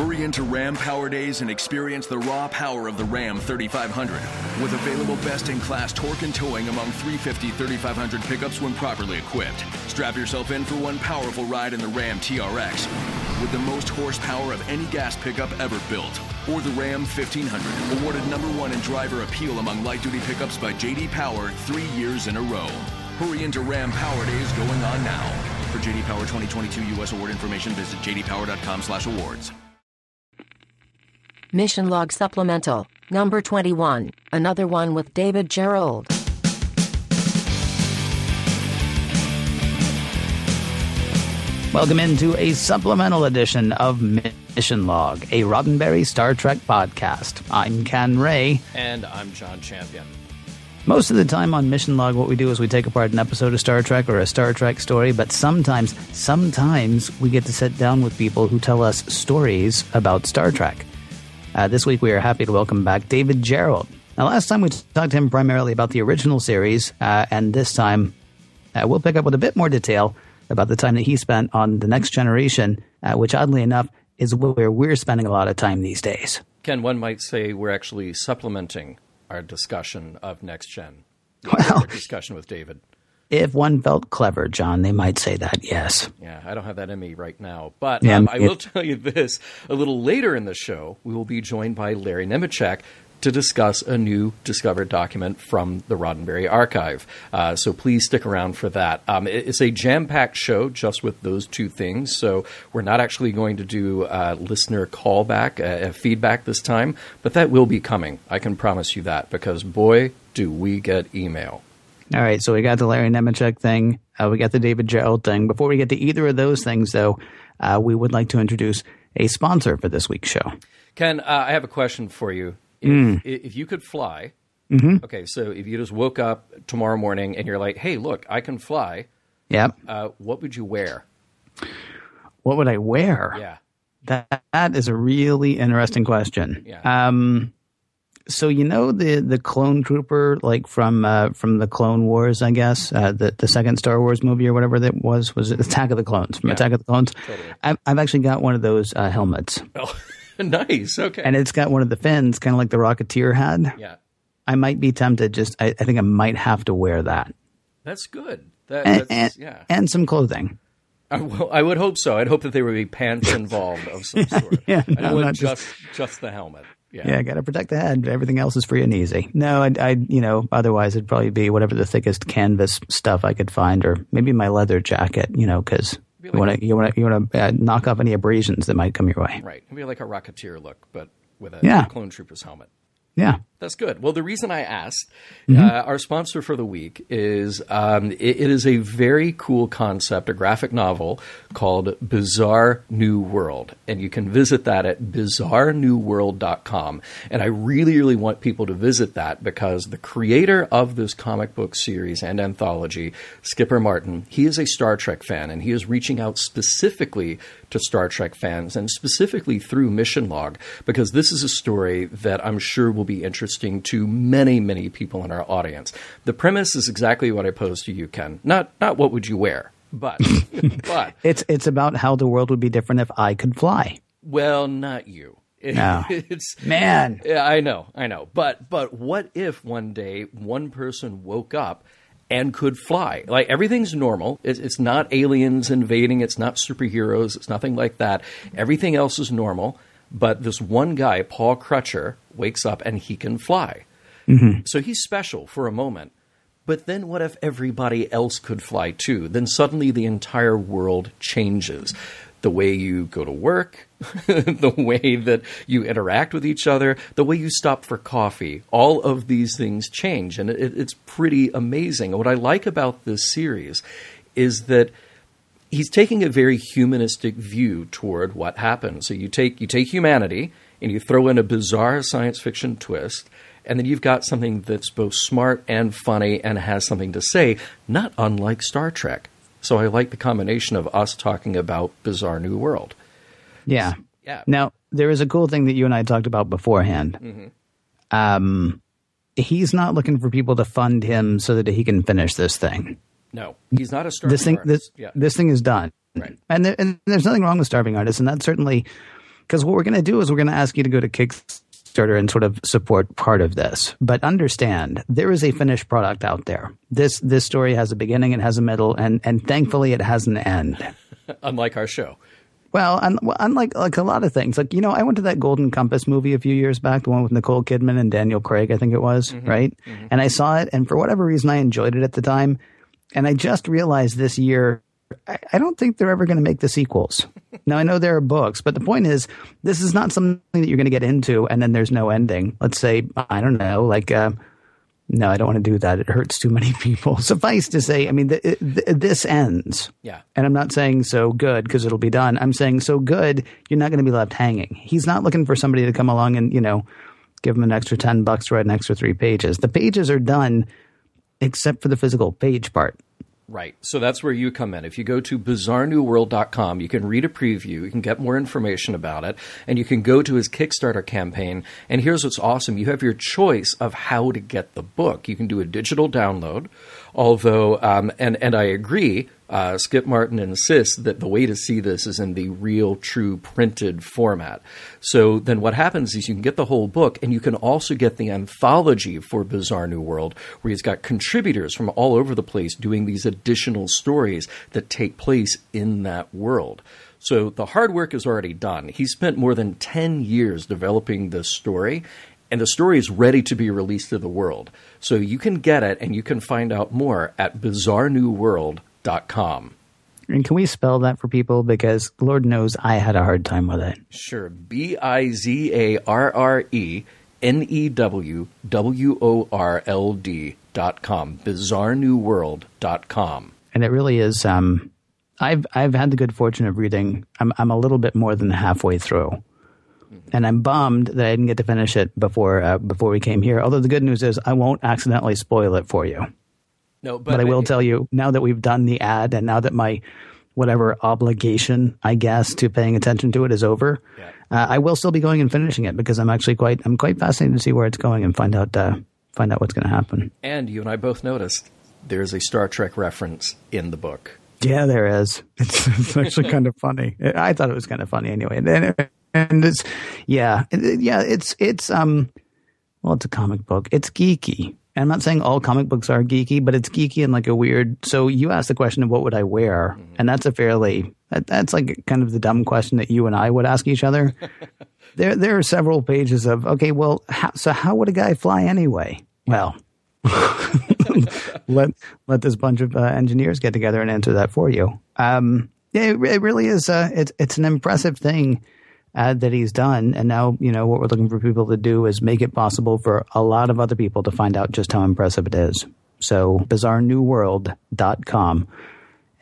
Hurry into Ram Power Days and experience the raw power of the Ram 3500. With available best in class torque and towing among 350 3500 pickups when properly equipped. Strap yourself in for one powerful ride in the Ram TRX with the most horsepower of any gas pickup ever built. Or the Ram 1500, awarded number one in driver appeal among light duty pickups by JD Power three years in a row. Hurry into Ram Power Days going on now. For JD Power 2022 U.S. award information, visit jdpower.com/awards. Mission Log Supplemental, number 21, another one with David Gerrold. Welcome into a supplemental edition of Mission Log, a Roddenberry Star Trek podcast. I'm Ken Ray. And I'm John Champion. Most of the time on Mission Log, what we do is we take apart an episode of Star Trek or a Star Trek story, but sometimes, sometimes we get to sit down with people who tell us stories about Star Trek. Uh, this week, we are happy to welcome back David Gerrold. Now, last time we talked to him primarily about the original series, uh, and this time uh, we'll pick up with a bit more detail about the time that he spent on The Next Generation, uh, which oddly enough is where we're spending a lot of time these days. Ken, one might say we're actually supplementing our discussion of Next Gen. Well, discussion with David. If one felt clever, John, they might say that, yes. Yeah, I don't have that in me right now. But Yeah, um, I will tell you this a little later in the show, we will be joined by Larry Nemecek to discuss a new discovered document from the Roddenberry archive. Uh, so please stick around for that. Um, it- it's a jam packed show just with those two things. So we're not actually going to do uh, listener callback, uh, feedback this time, but that will be coming. I can promise you that because boy, do we get email. All right, so we got the Larry Nemecek thing. Uh, we got the David Gerrold thing. Before we get to either of those things, though, uh, we would like to introduce a sponsor for this week's show. Ken, uh, I have a question for you. If, Mm. if you could fly, Mm-hmm. okay, so if you just woke up tomorrow morning and you're like, hey, look, I can fly, Yep. uh, what would you wear? What would I wear? Yeah. That, that is a really interesting question. Yeah. Um, so you know the the clone trooper, like from uh, from the Clone Wars, I guess uh, the the second Star Wars movie or whatever that was was it Attack of the Clones from Yeah. Attack of the Clones. Totally. I've, I've actually got one of those uh, helmets, Oh, nice. Okay. and it's got one of the fins, kind of like the Rocketeer had. yeah, I might be tempted. Just I, I think I might have to wear that, that's good. That, and, that's, and, yeah. and some clothing. I, well, I would hope so. I'd hope that there would be pants involved of some sort. yeah, I no, want not just, just the helmet. Yeah. Yeah, got to protect the head. Everything else is free and easy. No, I, I, you know, otherwise it'd probably be whatever the thickest canvas stuff I could find, or maybe my leather jacket. You know, because you want to, you want to, you want to uh, knock off any abrasions that might come your way. Right. It'd be like a Rocketeer look, but with a Yeah. clone trooper's helmet. Yeah, That's good. Well, the reason I asked, Mm-hmm. uh, our sponsor for the week is um, it, it is a very cool concept, a graphic novel called Bizarre New World. And you can visit that at bizarrenewworld.com. And I really, really want people to visit that because the creator of this comic book series and anthology, Skipper Martin, he is a Star Trek fan and he is reaching out specifically to Star Trek fans and specifically through Mission Log because this is a story that I'm sure will be interesting to many, many people in our audience. The premise is exactly what I posed to you, Ken. Not not what would you wear, but but it's it's about how the world would be different if I could fly. well, not you. No. it's Man, yeah, I know, I know. But but what if one day one person woke up and could fly? Like everything's normal. It's, it's not aliens invading. It's not superheroes. It's nothing like that. Everything else is normal. But this one guy, Paul Crutcher, wakes up and he can fly. Mm-hmm. So he's special for a moment. But then what if everybody else could fly too? Then suddenly the entire world changes. The way you go to work, the way that you interact with each other, the way you stop for coffee, all of these things change. And it, it's pretty amazing. What I like about this series is that he's taking a very humanistic view toward what happens. So you take you take humanity and you throw in a bizarre science fiction twist, and then you've got something that's both smart and funny and has something to say, not unlike Star Trek. So I like the combination of us talking about Bizarre New World. yeah, Yeah. Now there is a cool thing that you and I talked about beforehand. Mm-hmm. Um, he's not looking for people to fund him so that he can finish this thing. No, he's not a Star this thing Trek this artist. yeah. this thing is done Right. and, there, and there's nothing wrong with starving artists and that's certainly Because what we're going to do is we're going to ask you to go to Kickstarter and sort of support part of this. But understand, there is a finished product out there. This this story has a beginning, it has a middle, and and thankfully it has an end. Unlike our show. Well, un- well, unlike like a lot of things, like you know, I went to that Golden Compass movie a few years back, the one with Nicole Kidman and Daniel Craig, I think it was, mm-hmm. right? Mm-hmm. And I saw it, and for whatever reason, I enjoyed it at the time. And I just realized this year, I, don't think they're ever going to make the sequels. now I know there are books, but the point is, this is not something that you're going to get into, and then there's no ending. Let's say, I don't know, like. Uh, no, I don't want to do that. It hurts too many people. Suffice to say, I mean, th- th- this ends. Yeah. And I'm not saying so good because it'll be done. I'm saying so good, you're not going to be left hanging. He's not looking for somebody to come along and, you know, give him an extra 10 bucks to write an extra three pages. The pages are done except for the physical page part. Right. So that's where you come in. If you go to bizarrenewworld.com, you can read a preview, you can get more information about it, and you can go to his Kickstarter campaign. And here's what's awesome you have your choice of how to get the book. You can do a digital download, although, um, and, and I agree, uh, Skip Martin insists that the way to see this is in the real, true printed format. So then what happens is you can get the whole book, and you can also get the anthology for Bizarre New World, where he's got contributors from all over the place doing these additional stories that take place in that world. So the hard work is already done. He spent more than 10 years developing this story, and the story is ready to be released to the world. So you can get it and you can find out more at bizarrenewworld.com. And can we spell that for people? Because Lord knows I had a hard time with it. Sure. B I Z A R R E N E W W O R L D dot com. Bizarrenewworld dot com. And it really is. Um, I've I've had the good fortune of reading. I'm I'm a little bit more than halfway through, and I'm bummed that I didn't get to finish it before uh, before we came here. Although the good news is I won't accidentally spoil it for you. No, but, But I will tell you now that we've done the ad, and now that my whatever obligation I guess to paying attention to it is over, Yeah. uh, I will still be going and finishing it because I'm actually quite I'm quite fascinated to see where it's going and find out uh, find out what's going to happen. And you and I both noticed there's a Star Trek reference in the book. Yeah, there is. It's, it's actually kind of funny. I thought it was kind of funny anyway. And, then- and it's yeah, it- yeah. It's it's um, well, it's a comic book. It's geeky. And I'm not saying all comic books are geeky, but it's geeky and like a weird. So you asked the question of what would I wear, and that's a fairly that, that's like kind of the dumb question that you and I would ask each other. there there are several pages of okay, well, how, so how would a guy fly anyway? Well. let let this bunch of uh, engineers get together and answer that for you. Um, yeah, it, it really is. Uh, it's it's an impressive thing uh, that he's done, and now you know what we're looking for people to do is make it possible for a lot of other people to find out just how impressive it is. So bizarrenewworld.com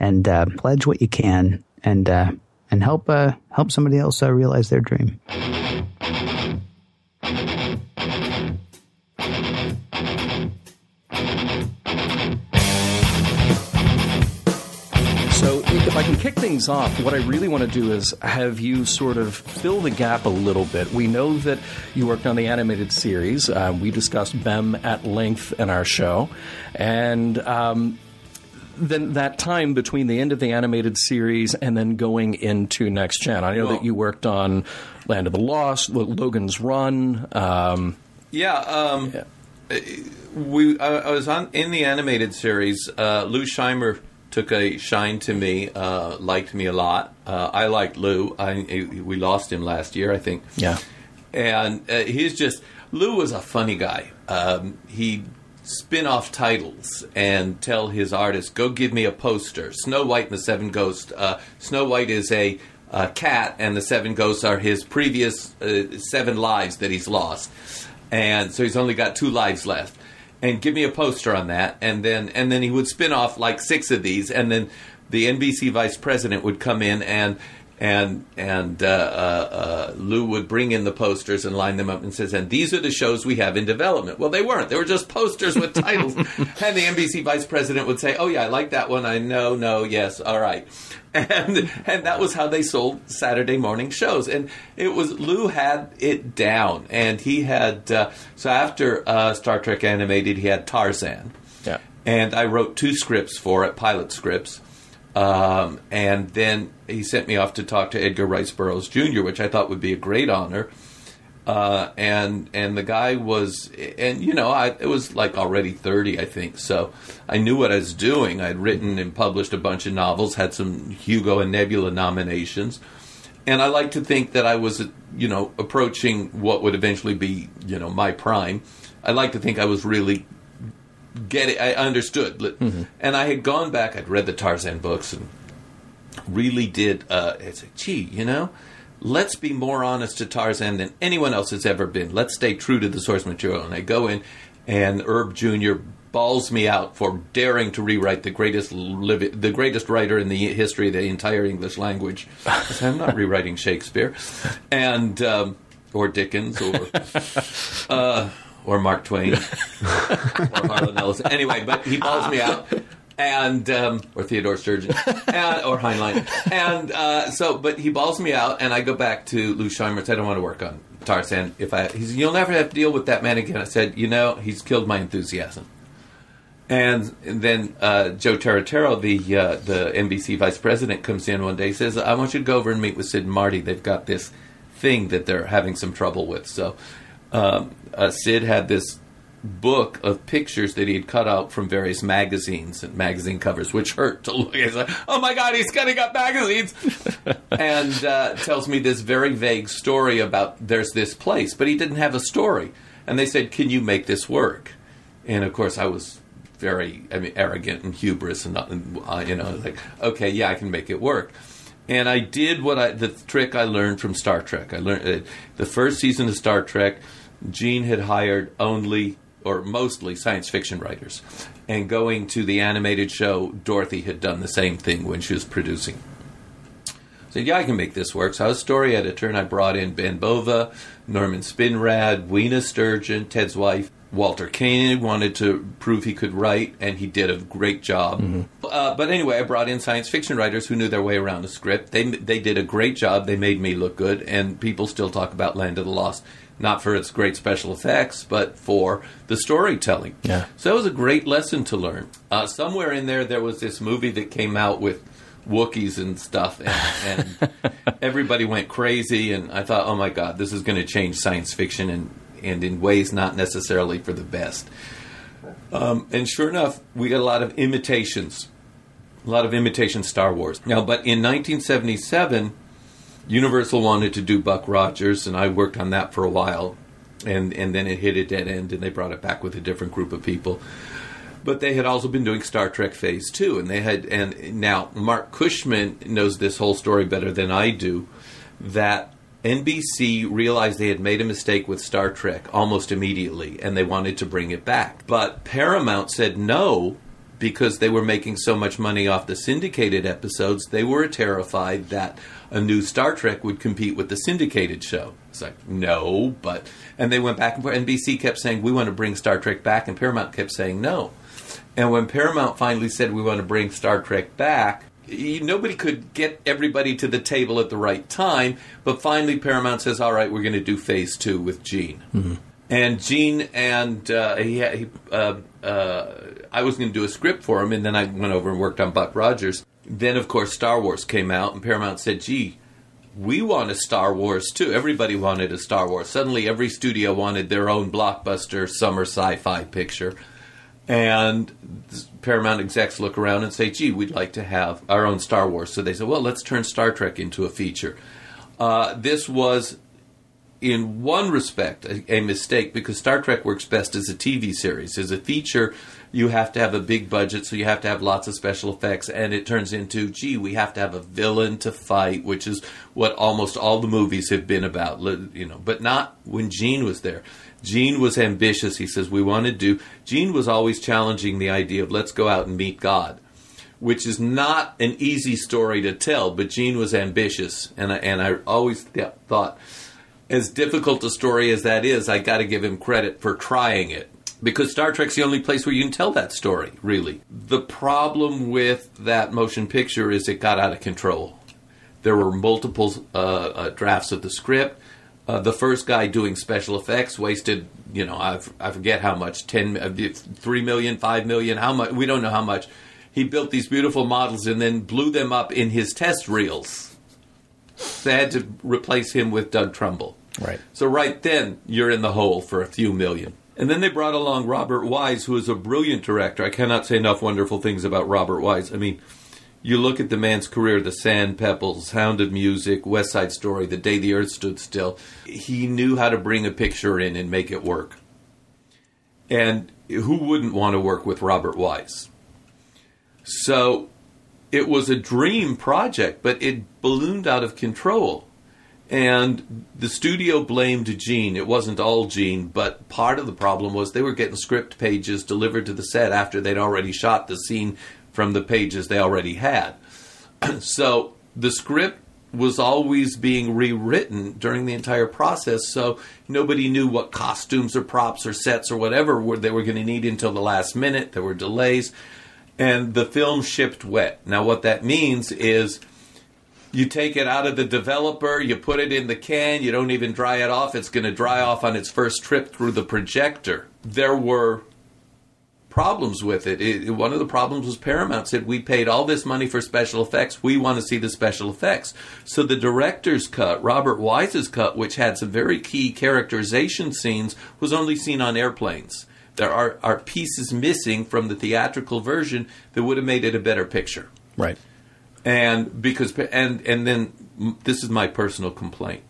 and uh, pledge what you can and uh, and help uh, help somebody else uh, realize their dream. Can kick things off, what I really want to do is have you sort of fill the gap a little bit. We know that you worked on the animated series. Um, we discussed BEM at length in our show. And um, then that time between the end of the animated series and then going into next gen. I know that you worked on Land of the Lost, Logan's Run. Um, Yeah, um, we. I, I was on in the animated series. Uh, Lou Scheimer took a shine to me, uh, liked me a lot. Uh, I liked Lou. I, we lost him last year, I think. Yeah. and uh, he's just Lou was a funny guy. Um, he spin off titles and tell his artists, "Go give me a poster." Snow White and the Seven Ghosts. Uh, Snow White is a cat, and the Seven Ghosts are his previous uh, seven lives that he's lost, and so he's only got two lives left. And give me a poster on that, and then and then he would spin off like six of these, and then the NBC vice president would come in and and and uh, uh, uh, Lou would bring in the posters and line them up and says, "And these are the shows we have in development." Well, they weren't; they were just posters with titles. and the NBC vice president would say, "Oh yeah, I like that one. I know, no, yes, all right." And and that was how they sold Saturday morning shows. And it was Lou had it down, and he had uh, so after uh, Star Trek animated, he had Tarzan Yeah. and I wrote two scripts for it, pilot scripts. Um, and then he sent me off to talk to Edgar Rice Burroughs Jr., which I thought would be a great honor. Uh, and and the guy was, and you know, I it was like already thirty, I think. So I knew what I was doing. I'd written and published a bunch of novels, had some Hugo and Nebula nominations, and I like to think that I was, you know, approaching what would eventually be, you know, my prime. I like to think I was really get it. I understood, mm-hmm. and I had gone back. I'd read the Tarzan books and really did. Uh, it's like, gee, you know, let's be more honest to Tarzan than anyone else has ever been. Let's stay true to the source material. And I go in, and Herb Jr. balls me out for daring to rewrite the greatest livi- the greatest writer in the history of the entire English language. I'm not rewriting Shakespeare, and um, or Dickens or. Uh, or Mark Twain or Harlan Ellison. Anyway, but he balls me out and um, or Theodore Sturgeon and, or Heinlein. And uh, so, but he balls me out, and I go back to Lou Scheimer. I don't want to work on Tarzan. If I, he's, you'll never have to deal with that man again. I said, you know, he's killed my enthusiasm. And, and then uh, Joe Taritero, the uh, the NBC vice president, comes in one day. Says, "I want you to go over and meet with Sid and Marty. They've got this thing that they're having some trouble with." So um, uh, Sid had this book of pictures that he had cut out from various magazines and magazine covers, which hurt to look at. Like, oh my God, he's cutting up magazines! and uh, tells me this very vague story about there's this place, but he didn't have a story. And they said, "Can you make this work?" And of course, I was very, I mean, arrogant and hubris, and uh, you know, like, okay, yeah, I can make it work. And I did what I the trick I learned from Star Trek. I learned uh, the first season of Star Trek. Gene had hired only or mostly science fiction writers. And going to the animated show, Dorothy had done the same thing when she was producing. I said, yeah, I can make this work. So I was story editor, and I brought in Ben Bova, Norman Spinrad, Wina Sturgeon, Ted's wife, Walter Koenig wanted to prove he could write, and he did a great job. Mm-hmm. Uh, but anyway, I brought in science fiction writers who knew their way around a script. They they did a great job. They made me look good, and people still talk about Land of the Lost not for its great special effects, but for the storytelling. Yeah. So it was a great lesson to learn. Uh, somewhere in there, there was this movie that came out with Wookiees and stuff, and, and everybody went crazy. And I thought, oh my God, this is going to change science fiction, and and in ways not necessarily for the best. Um, and sure enough, we got a lot of imitations, a lot of imitation Star Wars. Now, but in 1977 Universal wanted to do Buck Rogers, and I worked on that for a while, and and then it hit a dead end, and they brought it back with a different group of people. But they had also been doing Star Trek Phase Two, and they had and now Marc Cushman knows this whole story better than I do. That NBC realized they had made a mistake with Star Trek almost immediately, and they wanted to bring it back. But Paramount said no because they were making so much money off the syndicated episodes. They were terrified that a new Star Trek would compete with the syndicated show. It's like, no, but. And they went back and forth. NBC kept saying, we want to bring Star Trek back, and Paramount kept saying no. And when Paramount finally said, we want to bring Star Trek back, nobody could get everybody to the table at the right time. But finally, Paramount says, all right, we're going to do phase two with Gene. Mm-hmm. And Gene and uh, he, he uh, uh, I was going to do a script for him, and then I went over and worked on Buck Rogers. Then, of course, Star Wars came out, and Paramount said, gee, we want a Star Wars too. Everybody wanted a Star Wars. Suddenly, every studio wanted their own blockbuster summer sci fi picture. And Paramount execs look around and say, gee, we'd like to have our own Star Wars. So they said, well, let's turn Star Trek into a feature. Uh, this was, in one respect, a, a, mistake because Star Trek works best as a TV series. As a feature, you have to have a big budget, so you have to have lots of special effects, and it turns into, gee, we have to have a villain to fight, which is what almost all the movies have been about, you know. But not when Gene was there. Gene was ambitious. He says we want to do. Gene was always challenging the idea of let's go out and meet God, which is not an easy story to tell. But Gene was ambitious, and I, and I always th- thought, as difficult a story as that is, I got to give him credit for trying it because Star Trek's the only place where you can tell that story, really. The problem with that motion picture is it got out of control. There were multiple uh, uh, drafts of the script. Uh, the first guy doing special effects wasted, you know, I, I forget how much, 10, uh, 3 million, 5 million, how much, we don't know how much. He he built these beautiful models and then blew them up in his test reels. They had to replace him with Doug Trumbull. Right. So right then, you're in the hole for a few million. And then they brought along Robert Wise, who is a brilliant director. I cannot say enough wonderful things about Robert Wise. I mean, you look at the man's career the sand pebbles sound of music west side story the day the earth stood still he knew how to bring a picture in and make it work and who wouldn't want to work with robert wise so it was a dream project but it ballooned out of control and the studio blamed Gene. It wasn't all Gene, but part of the problem was they were getting script pages delivered to the set after they'd already shot the scene from the pages they already had. so the script was always being rewritten during the entire process, so nobody knew what costumes or props or sets or whatever were, they were going to need until the last minute. There were delays, and the film shipped wet. Now, what that means is you take it out of the developer, you put it in the can, you don't even dry it off. It's going to dry off on its first trip through the projector. There were problems with it. it. One of the problems was Paramount said we paid all this money for special effects. We want to see the special effects. So the director's cut, Robert Wise's cut, which had some very key characterization scenes, was only seen on airplanes. There are, are pieces missing from the theatrical version that would have made it a better picture. Right. And because and and then this is my personal complaint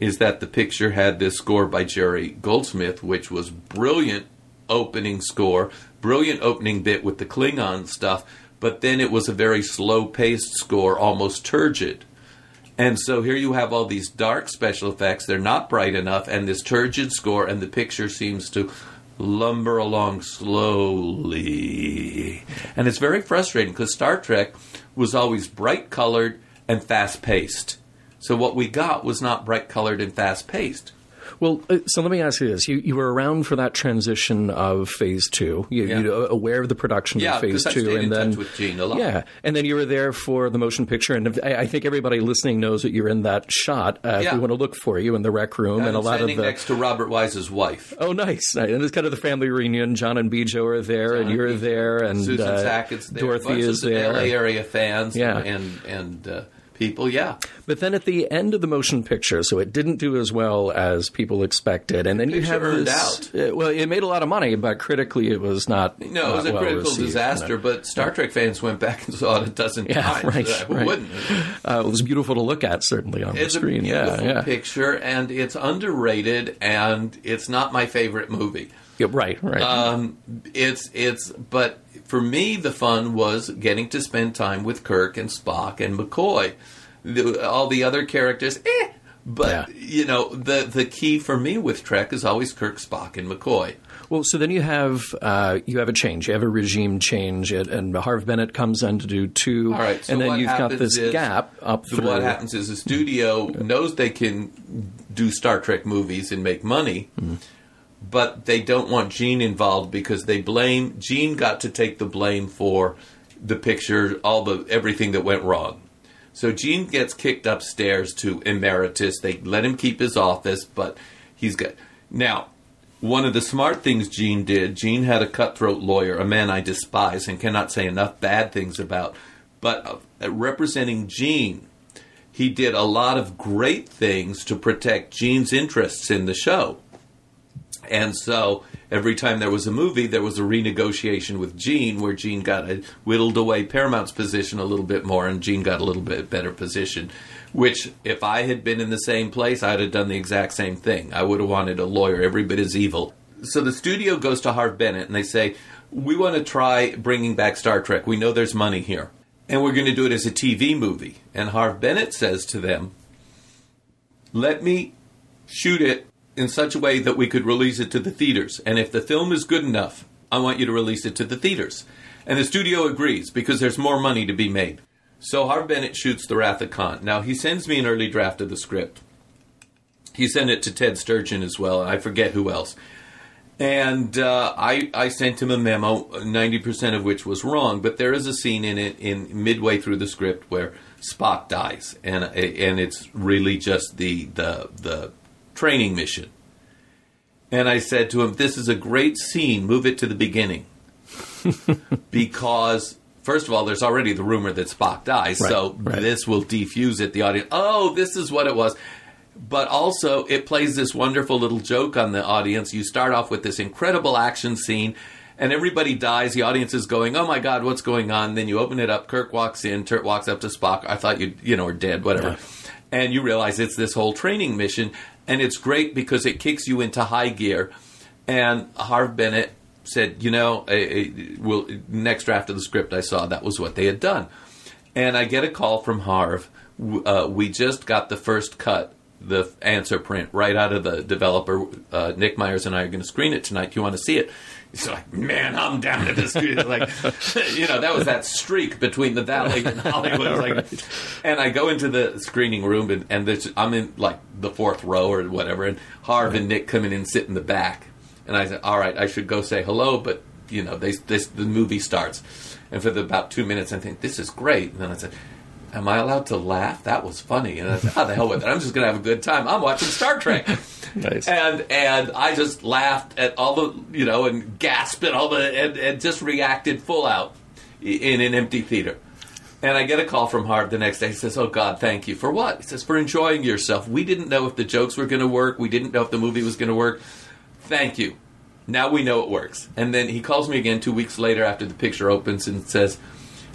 is that the picture had this score by Jerry Goldsmith, which was brilliant opening score, brilliant opening bit with the Klingon stuff, but then it was a very slow paced score, almost turgid. And so here you have all these dark special effects, they're not bright enough, and this turgid score, and the picture seems to lumber along slowly. And it's very frustrating because Star Trek was always bright colored and fast paced. So what we got was not bright colored and fast paced. Well, uh, so let me ask you this: you, you were around for that transition of Phase Two. You, Yeah. you aware of the production Yeah, of phase Two, and in then touch with Gene a lot. yeah, and then you were there for the motion picture. And I, I think everybody listening knows that you're in that shot. Uh, If Yeah. we want to look for you in the rec room, and a lot of the next to Robert Wise's wife. Oh, nice! And it's kind of the family reunion. John and Bjo are there, and you're Beach, there, and Susan uh, Sackett's there. Dorothy is there. LA area fans Yeah. and and uh, people. Yeah, But then at the end of the motion picture, so it didn't do as well as people expected, and then you have this. uh, well, it made a lot of money, but critically, it was not. no, it was a well critical received, disaster. But Star Trek fans went back and saw it a dozen Yeah, times. right, Uh, Who right. wouldn't? Uh, it was beautiful to look at, certainly on It's the screen. a yeah, yeah. picture, and it's underrated, and it's not my favorite movie. Yeah, right, right. Um, it's it's but for me the fun was getting to spend time with Kirk and Spock and McCoy. The, all the other characters, eh. But Yeah. you know the the key for me with Trek is always Kirk, Spock, and McCoy. well, so then you have uh, you have a change. You have a regime change, and, and Harv Bennett comes in to do two, All right, so and then you've got this is- gap up So through. what happens is the studio knows they can do Star Trek movies and make money, but they don't want Gene involved because they blame Gene got to take the blame for the picture, all the everything that went wrong. So Gene gets kicked upstairs to emeritus. They let him keep his office, but he's got now. One of the smart things Gene did, Gene had a cutthroat lawyer, a man I despise and cannot say enough bad things about, but uh, representing Gene, he did a lot of great things to protect Gene's interests in the show. And so every time there was a movie, there was a renegotiation with Gene where Gene got a, whittled away Paramount's position a little bit more and Gene got a little bit better position. Which, if I had been in the same place, I'd have done the exact same thing. I would have wanted a lawyer every bit as evil. So the studio goes to Harv Bennett and they say, We want to try bringing back Star Trek. We know there's money here. And we're going to do it as a TV movie. And Harv Bennett says to them, Let me shoot it in such a way that we could release it to the theaters. And if the film is good enough, I want you to release it to the theaters. And the studio agrees because there's more money to be made. So Harv Bennett shoots The Wrath of Khan. Now he sends me an early draft of the script. He sent it to Ted Sturgeon as well, and I forget who else. And uh, I, I sent him a memo, 90% of which was wrong, but there is a scene in it in midway through the script where Spock dies, and and it's really just the the the training mission. And I said to him, "This is a great scene. Move it to the beginning." because first of all, there's already the rumor that Spock dies, Right, so right. this will defuse it. The audience, oh, this is what it was. But also, it plays this wonderful little joke on the audience. You start off with this incredible action scene, and everybody dies. The audience is going, "Oh my God, what's going on?" Then you open it up. Kirk walks in. Turk walks up to Spock. I thought you, you know, were dead. Whatever. And you realize it's this whole training mission, and it's great because it kicks you into high gear. And Harv Bennett said, "You know, eh, eh, well, next draft of the script I saw, that was what they had done." And I get a call from Harv. Uh, we just got the first cut, the answer print, right out of the developer. Uh, Nick Myers and I are going to screen it tonight. Do you want to see it? He's like, man, I'm down to this. like, you know, that was that streak between the Valley and Hollywood. Like- And I go into the screening room, and, and there's, I'm in like the fourth row or whatever, and Harv and Nick come in and sit in the back. And I said, all right, I should go say hello, but you know, they, this, the movie starts, and for the, about two minutes, I think this is great. And then I said, "Am I allowed to laugh? That was funny." And I said, "How the hell with it? I'm just going to have a good time. I'm watching Star Trek." Nice. And and I just laughed at all the you know and gasped at all the and, and just reacted full out in an empty theater. And I get a call from Harv the next day. He says, "Oh God, thank you for what?" He says, "For enjoying yourself. We didn't know if the jokes were going to work. We didn't know if the movie was going to work. Thank you. Now we know it works." And then he calls me again two weeks later after the picture opens and says,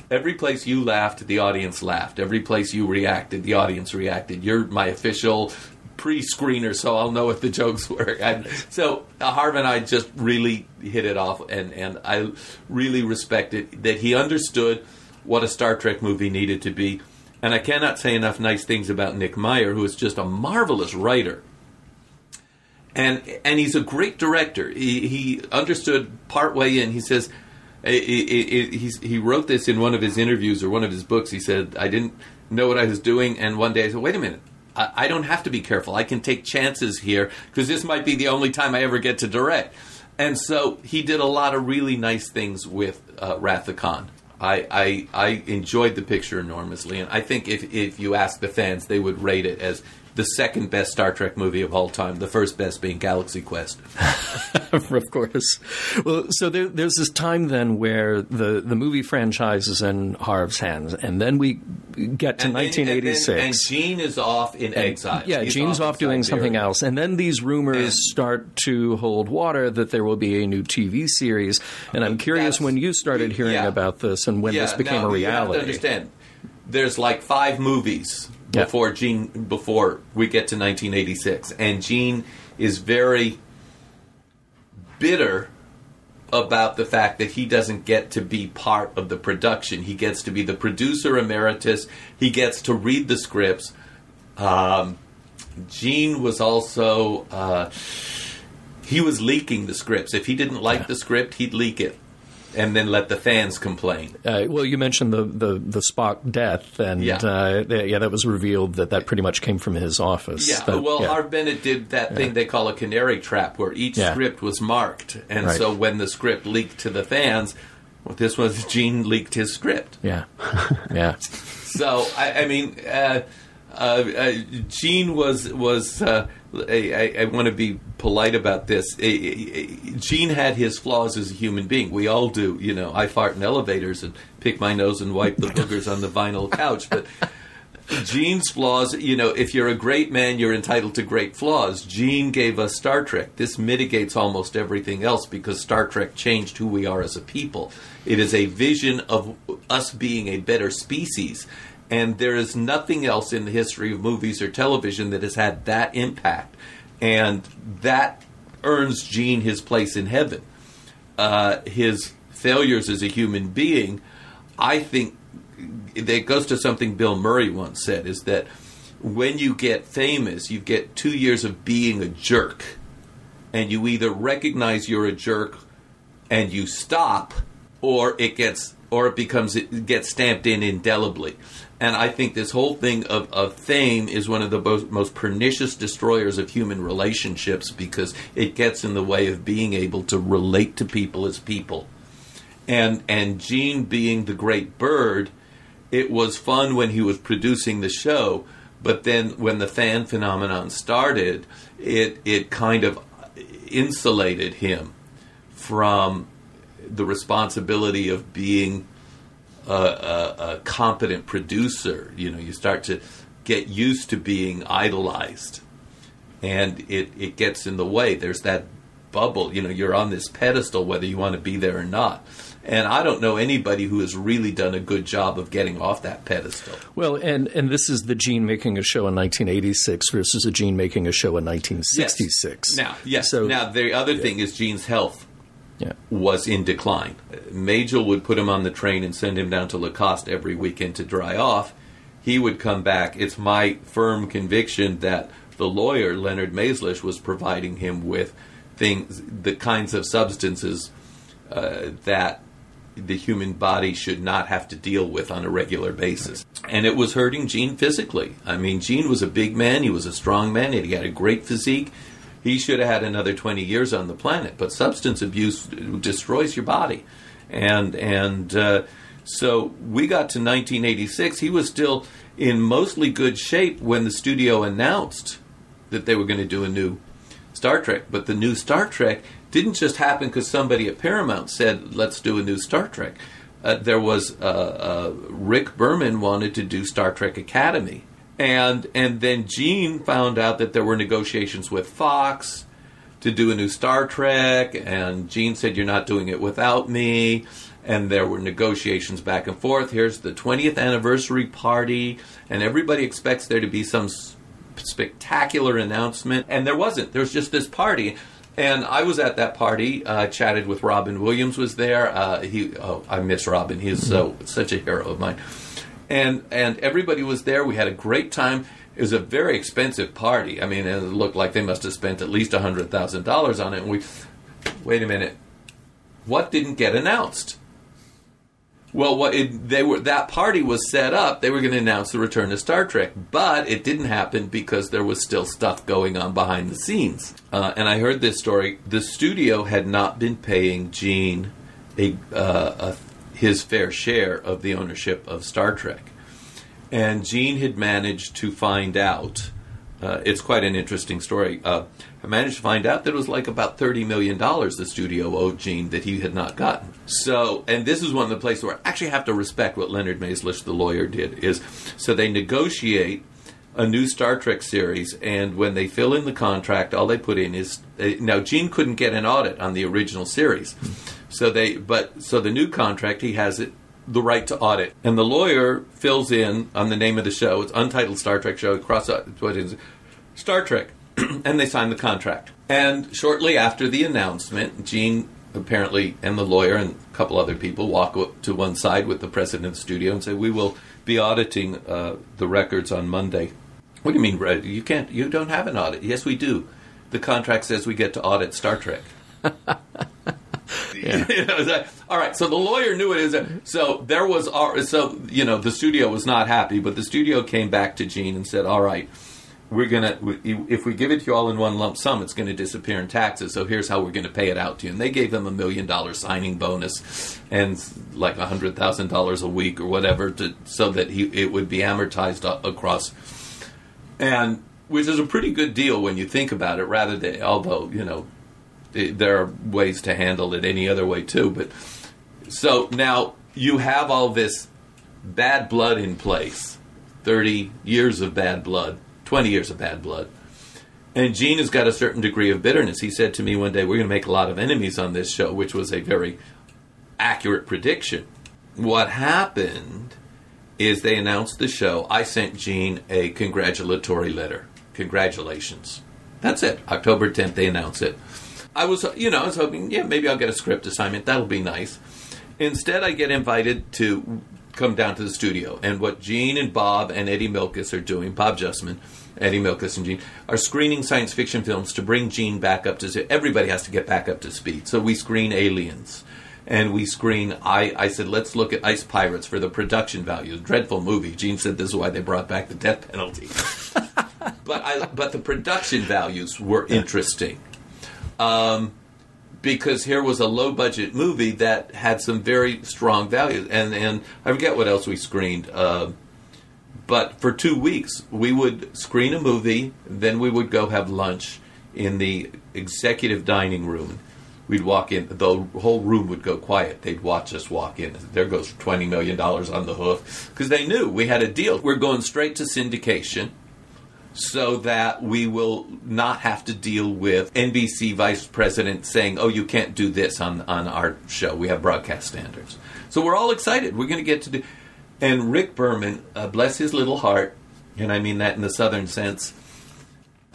"Every place you laughed, the audience laughed. Every place you reacted, the audience reacted. You're my official." Pre-screener, so I'll know if the jokes work. And so uh, Harv and I just really hit it off, and, and I really respected that he understood what a Star Trek movie needed to be. And I cannot say enough nice things about Nick Meyer, who is just a marvelous writer. And and he's a great director. He, he understood partway in. He says, i- i- i- he's, he wrote this in one of his interviews or one of his books. He said, I didn't know what I was doing. And one day I said, wait a minute. I, I don't have to be careful. I can take chances here because this might be the only time I ever get to direct. And so he did a lot of really nice things with uh, Khan. I, I I enjoyed the picture enormously, and I think if if you ask the fans, they would rate it as the second best Star Trek movie of all time. The first best being Galaxy Quest. of course. Well, so there, there's this time then where the, the movie franchise is in Harv's hands, and then we get to And then- 1986. and, then- and Gene is off in exile. Yeah, He's Gene's off, in doing Siberia. something else. And then these rumors And- start to hold water that there will be a new TV series. And I'm curious when you started hearing yeah. about this and when yeah, this became now, a reality. to understand, there's like five movies Yeah. before Gene before we get to 1986, and Gene is very bitter about the fact that he doesn't get to be part of the production. He gets to be the producer emeritus. He gets to read the scripts. Um, Gene was also uh, he was leaking the scripts. If he didn't like the script, he'd leak it, and then let the fans complain. Uh, well, you mentioned the, the, the Spock death, and Yeah. uh, yeah, that was revealed that that pretty much came from his office. Yeah, That- well, yeah. Harv Bennett did that thing they call a canary trap, where each Yeah. script was marked, and Right. so when the script leaked to the fans, well, this was Gene leaked his script. yeah, yeah. So I, I mean, uh, uh, uh, Gene was was. I, I, want to be polite about this. Gene had his flaws as a human being. We all do. You know, I fart in elevators and pick my nose and wipe the boogers on the vinyl couch, but. Gene's flaws, you know, if you're a great man, you're entitled to great flaws. Gene gave us Star Trek. This mitigates almost everything else because Star Trek changed who we are as a people. It is a vision of us being a better species. And there is nothing else in the history of movies or television that has had that impact. And that earns Gene his place in heaven. Uh, his failures as a human being, I think, it goes to something Bill Murray once said is that when you get famous, you get two years of being a jerk. And you either recognize you're a jerk and you stop, or it gets or it becomes it gets stamped in indelibly. And I think this whole thing of, of fame is one of the most, most pernicious destroyers of human relationships because it gets in the way of being able to relate to people as people. And and Gene being the great bird, it was fun when he was producing the show, but then when the fan phenomenon started, it it kind of insulated him from the responsibility of being a, a, a competent producer. You know, you start to get used to being idolized, and it it gets in the way. There's that bubble. You know, you're on this pedestal whether you want to be there or not. And I don't know anybody who has really done a good job of getting off that pedestal. Well, and, and this is the Gene making a show in 1986 versus a Gene making a show in 1966. Yes. Now, yes. So, now, the other thing is Gene's health yeah. was in decline. Majel would put him on the train and send him down to La Costa every weekend to dry off. He would come back. It's my firm conviction that the lawyer, Leonard Maizlish, was providing him with things, the kinds of substances uh, that the human body should not have to deal with on a regular basis. And it was hurting Gene physically. I mean, Gene was a big man, he was a strong man, he had a great physique. He should have had another 20 years on the planet, but substance abuse destroys your body. And and uh, so we got to 1986. He was still in mostly good shape when the studio announced that they were going to do a new Star Trek. But the new Star Trek didn't just happen because somebody at Paramount said, let's do a new Star Trek. Uh, there was uh, uh, Rick Berman wanted to do Star Trek Academy, and and then Gene found out that there were negotiations with Fox to do a new Star Trek, and Gene said, "You're not doing it without me." And there were negotiations back and forth. Here's the 20th anniversary party, and everybody expects there to be some spectacular announcement, and there wasn't. There was just this party. And I was at that party. Uh, chatted with Robin Williams. Was there? Uh, he. Oh, I miss Robin. He's so such a hero of mine. And and everybody was there. We had a great time. It was a very expensive party. I mean, it looked like they must have spent at least hundred thousand dollars on it. And we, wait a minute, what didn't get announced? Well, what it, they were that party was set up. They were going to announce the return of Star Trek, but it didn't happen because there was still stuff going on behind the scenes. Uh, and I heard this story. The studio had not been paying Gene a, uh, a, his fair share of the ownership of Star Trek, and Gene had managed to find out. Uh, it's quite an interesting story. Uh, I managed to find out that it was like about $30 million the studio owed Gene that he had not gotten. So, and this is one of the places where I actually have to respect what Leonard Maizlish, the lawyer, did. Is so they negotiate a new Star Trek series, and when they fill in the contract, all they put in is uh, now Gene couldn't get an audit on the original series, so they but so the new contract he has it the right to audit, and the lawyer fills in on the name of the show. It's Untitled Star Trek Show. Cross what is Star Trek, and they sign the contract. And shortly after the announcement, Gene apparently, and the lawyer and a couple other people walk to one side with the president of the studio and say, "We will be auditing uh, the records on Monday." What do you mean? You can't. You don't have an audit. Yes, we do. The contract says we get to audit Star Trek. like, all right, so the lawyer knew it is. So there was, so you know, the studio was not happy, but the studio came back to Gene and said, "All right, we're gonna if we give it to you all in one lump sum, it's to disappear in taxes. So here's how we're to pay it out to you. And they gave him a million dollar signing bonus and like a hundred thousand dollars a week or whatever, to so that he it would be amortized across, and which is a pretty good deal when you think about it. Rather than although you know there are ways to handle it any other way too, but so now you have all this bad blood in place, thirty years of bad blood 20 years of bad blood. And Gene has got a certain degree of bitterness. He said to me one day, We're going to make a lot of enemies on this show, which was a very accurate prediction. What happened is they announced the show. I sent Gene a congratulatory letter. Congratulations. That's it. October 10th, they announce it. I was, you know, I was hoping, yeah, maybe I'll get a script assignment. That'll be nice. Instead, I get invited to come down to the studio. And what Gene and Bob and Eddie Milkis are doing, Bob Justman, Eddie Milkis and Gene, are screening science fiction films to bring Gene back up to everybody has to get back up to speed. So we screen Aliens. And we screen. I, I said, let's look at Ice Pirates for the production value. Dreadful movie. Gene said this is why they brought back the death penalty. but I, but the production values were interesting. Um, because here was a low budget movie that had some very strong values. And, and I forget what else we screened. Uh, but for two weeks, we would screen a movie, then we would go have lunch in the executive dining room we'd walk in, the whole room would go quiet. They'd watch us walk in. There goes $20 million on the hoof. Because they knew we had a deal. We're going straight to syndication so that we will not have to deal with NBC vice president saying, oh, you can't do this on, on our show. We have broadcast standards. So we're all excited. We're going to get to do. And Rick Berman, uh, bless his little heart, and I mean that in the southern sense.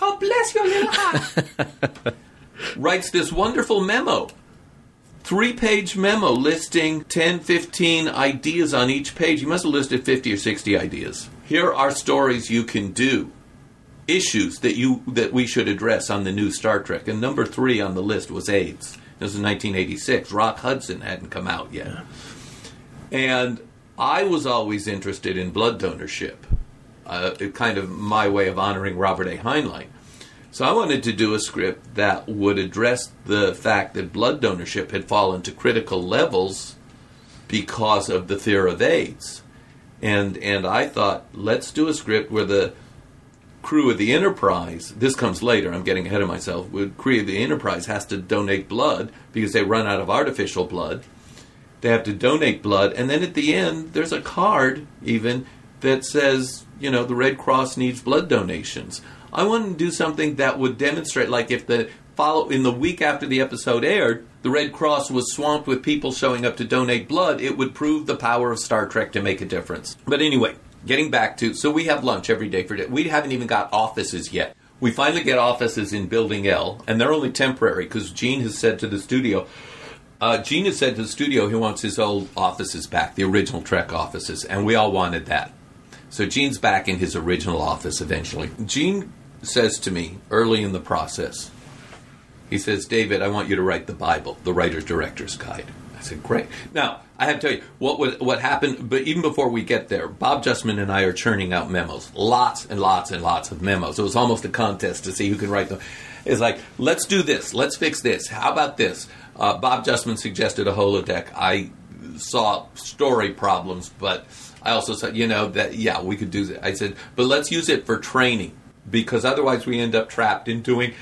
Oh, bless your little heart. writes this wonderful memo. Three page memo listing 10, 15 ideas on each page. You must have listed 50 or 60 ideas. Here are stories you can do. Issues that you that we should address on the new Star Trek. And number three on the list was AIDS. This was 1986. Rock Hudson hadn't come out yet. And I was always interested in blood donorship. Uh, kind of my way of honoring Robert A. Heinlein. So I wanted to do a script that would address the fact that blood donorship had fallen to critical levels because of the fear of AIDS. And and I thought, let's do a script where the crew of the Enterprise, this comes later, I'm getting ahead of myself, the crew of the Enterprise has to donate blood because they run out of artificial blood. They have to donate blood, and then at the end, there's a card even that says, you know, the Red Cross needs blood donations. I wanted to do something that would demonstrate, like if the follow in the week after the episode aired, the Red Cross was swamped with people showing up to donate blood, it would prove the power of Star Trek to make a difference. But anyway, getting back to so we have lunch every day for day. We haven't even got offices yet. We finally get offices in Building L, and they're only temporary because Gene has said to the studio. Uh, Gene has said to the studio he wants his old offices back, the original Trek offices, and we all wanted that. So Gene's back in his original office eventually. Gene says to me early in the process, he says, David, I want you to write the Bible, the writer's director's guide. I said, great. Now, I have to tell you what what, what happened, but even before we get there, Bob Justman and I are churning out memos, lots and lots and lots of memos. It was almost a contest to see who can write them. It's like, let's do this, let's fix this. How about this? Uh, Bob Justman suggested a holodeck. I saw story problems, but I also said, you know, that yeah, we could do that. I said, but let's use it for training because otherwise we end up trapped in doing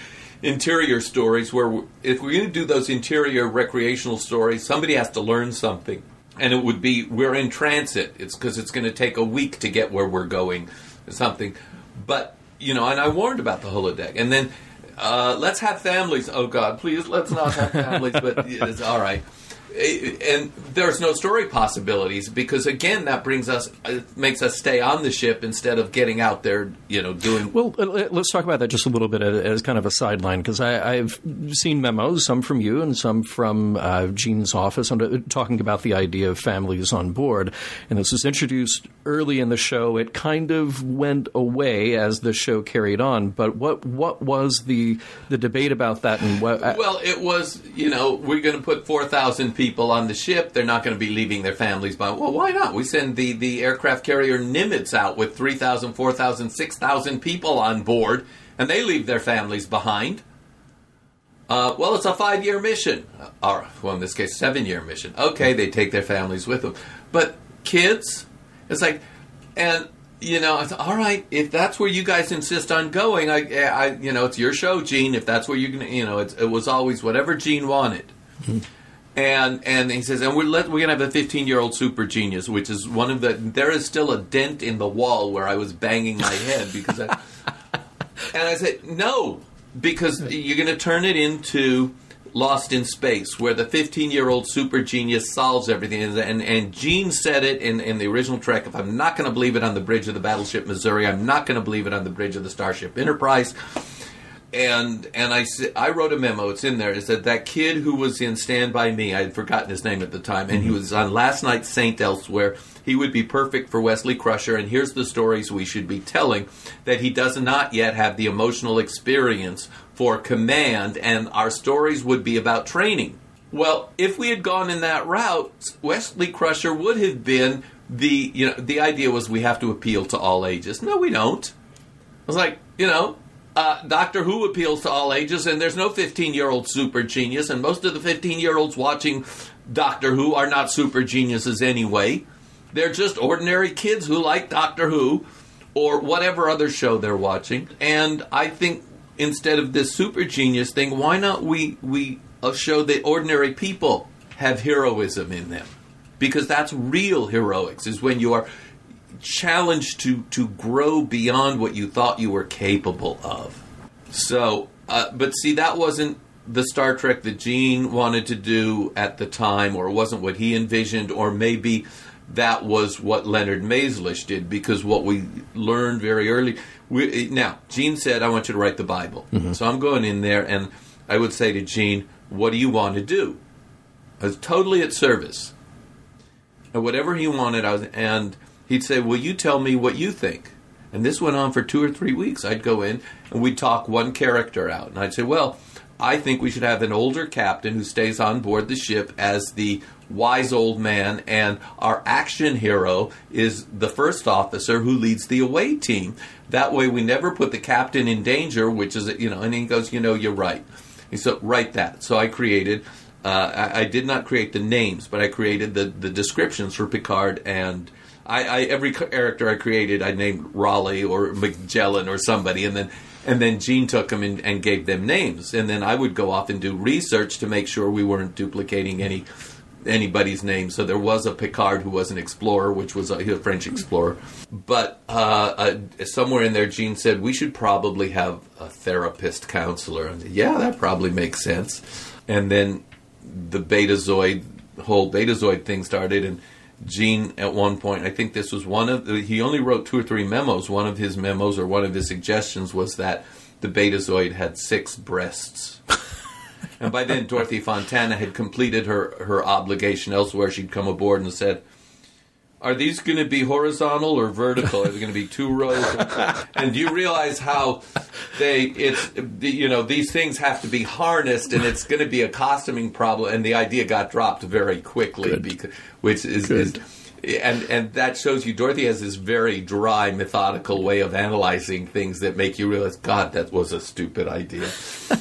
interior stories where if we're going to do those interior recreational stories, somebody has to learn something. And it would be we're in transit. It's because it's going to take a week to get where we're going, or something. But you know, and I warned about the holodeck, and then uh, let's have families. Oh God, please, let's not have families. but it's all right and there's no story possibilities because again that brings us makes us stay on the ship instead of getting out there you know doing well uh, let's talk about that just a little bit as kind of a sideline because i've seen memos some from you and some from uh, gene's office talking about the idea of families on board. And this was introduced early in the show. It kind of went away as the show carried on. But what what was the the debate about that and what uh, well it was you know we're going to put 4000 people on the ship. They're not going to be leaving their families behind. Well, why not? We send the, the aircraft carrier Nimitz out with 3,000, 4,000, 6,000 people on board, and they leave their families behind. Uh, well, it's a five year mission. Or, well, in this case, seven year mission. Okay, they take their families with them. But kids, it's like, and you know, all right, if that's where you guys insist on going, I, I you know, it's your show, Gene. If that's where you're gonna, you know, it was always whatever Gene wanted. Mm-hmm and and he says, and we're let, we're gonna have a 15 year old super genius, which is one of the. There is still a dent in the wall where I was banging my head because I. and I said no, because you're gonna turn it into Lost in Space, where the 15 year old super genius solves everything. And, and Gene said it in, in the original Trek if I'm not going to believe it on the bridge of the battleship Missouri, I'm not going to believe it on the bridge of the Starship Enterprise and and I I wrote a memo. It's in there. It said that kid who was in Stand by Me. I had forgotten his name at the time, and mm-hmm. he was on last night's Saint Elsewhere. He would be perfect for Wesley Crusher. And here's the stories we should be telling that he does not yet have the emotional experience for command, and our stories would be about training. Well, if we had gone in that route, Wesley Crusher would have been the you know the idea was we have to appeal to all ages. No, we don't. I was like, you know, uh, Doctor Who appeals to all ages, and there's no 15 year old super genius, and most of the 15 year olds watching Doctor Who are not super geniuses anyway. They're just ordinary kids who like Doctor Who or whatever other show they're watching. And I think instead of this super genius thing, why not we we show that ordinary people have heroism in them, because that's real heroics. Is when you are challenged to to grow beyond what you thought you were capable of. So, uh, but see, that wasn't the Star Trek that Gene wanted to do at the time, or wasn't what he envisioned, or maybe that was what Leonard Maizlish did, because what we learned very early. We, now, Gene said, I want you to write the Bible. So I'm going in there, and I would say to Gene, What do you want to do? I was totally at service. And whatever he wanted, I was, and he'd say, Will you tell me what you think? And this went on for two or three weeks. I'd go in and we'd talk one character out. And I'd say, Well, I think we should have an older captain who stays on board the ship as the wise old man, and our action hero is the first officer who leads the away team. That way, we never put the captain in danger, which is, you know, and he goes, You know, you're right. He said, Write that. So I created. Uh, I, I did not create the names, but I created the, the descriptions for Picard and I, I every character I created, I named Raleigh or Magellan or somebody, and then and then Gene took them and, and gave them names, and then I would go off and do research to make sure we weren't duplicating any anybody's name. So there was a Picard who was an explorer, which was a, a French explorer, but uh, uh, somewhere in there, Gene said we should probably have a therapist counselor, and yeah, that probably makes sense, and then the Betazoid whole Betazoid thing started and. Gene at one point, I think this was one of the, he only wrote two or three memos. One of his memos or one of his suggestions was that the Betazoid had six breasts. and by then, Dorothy Fontana had completed her, her obligation elsewhere. She'd come aboard and said, Are these going to be horizontal or vertical? Are they going to be two rows? and do you realize how they, it's, you know, these things have to be harnessed and it's going to be a costuming problem. And the idea got dropped very quickly, because, which is, is and and that shows you Dorothy has this very dry, methodical way of analyzing things that make you realize, God, that was a stupid idea.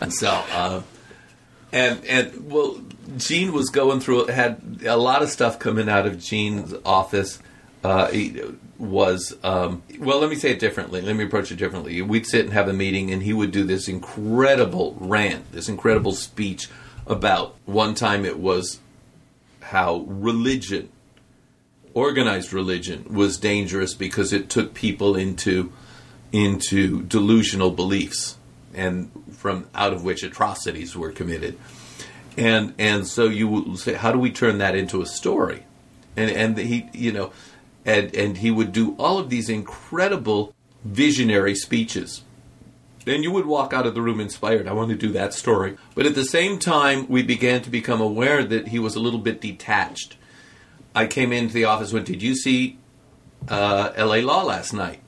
And so, uh, and and well, Gene was going through had a lot of stuff coming out of Gene's office. Uh, was um, well. Let me say it differently. Let me approach it differently. We'd sit and have a meeting, and he would do this incredible rant, this incredible speech about. One time, it was how religion, organized religion, was dangerous because it took people into into delusional beliefs, and from out of which atrocities were committed. And and so you say, how do we turn that into a story? And and he, you know, and and he would do all of these incredible visionary speeches. And you would walk out of the room inspired. I want to do that story. But at the same time, we began to become aware that he was a little bit detached. I came into the office. Went, did you see uh, L.A. Law last night?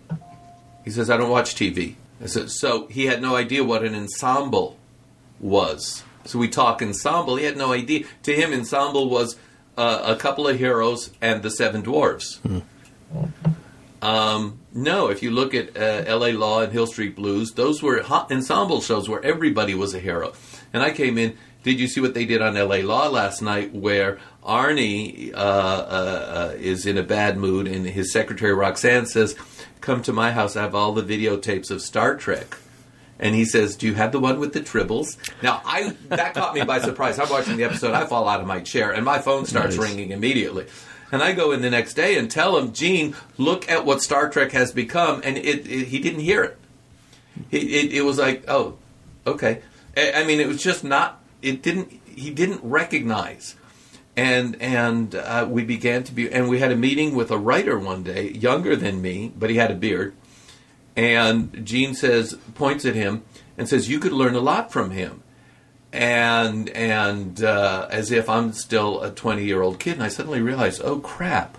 He says, I don't watch TV. Said, so he had no idea what an ensemble was. So we talk ensemble. He had no idea. To him, ensemble was uh, a couple of heroes and the seven dwarves. Um, no, if you look at uh, L.A. Law and Hill Street Blues, those were hot ensemble shows where everybody was a hero. And I came in. Did you see what they did on L.A. Law last night, where Arnie uh, uh, is in a bad mood, and his secretary Roxanne says, "Come to my house. I have all the videotapes of Star Trek." And he says, "Do you have the one with the tribbles?" Now, I that caught me by surprise. I'm watching the episode. I fall out of my chair, and my phone starts Nice. ringing immediately. And I go in the next day and tell him, "Gene, look at what Star Trek has become." And it, it he didn't hear it. It, it. it was like, "Oh, okay." I, I mean, it was just not. It didn't. He didn't recognize. And and uh, we began to be. And we had a meeting with a writer one day, younger than me, but he had a beard. And Gene says, points at him and says, "You could learn a lot from him." And and uh, as if I'm still a 20 year old kid, and I suddenly realized, oh crap,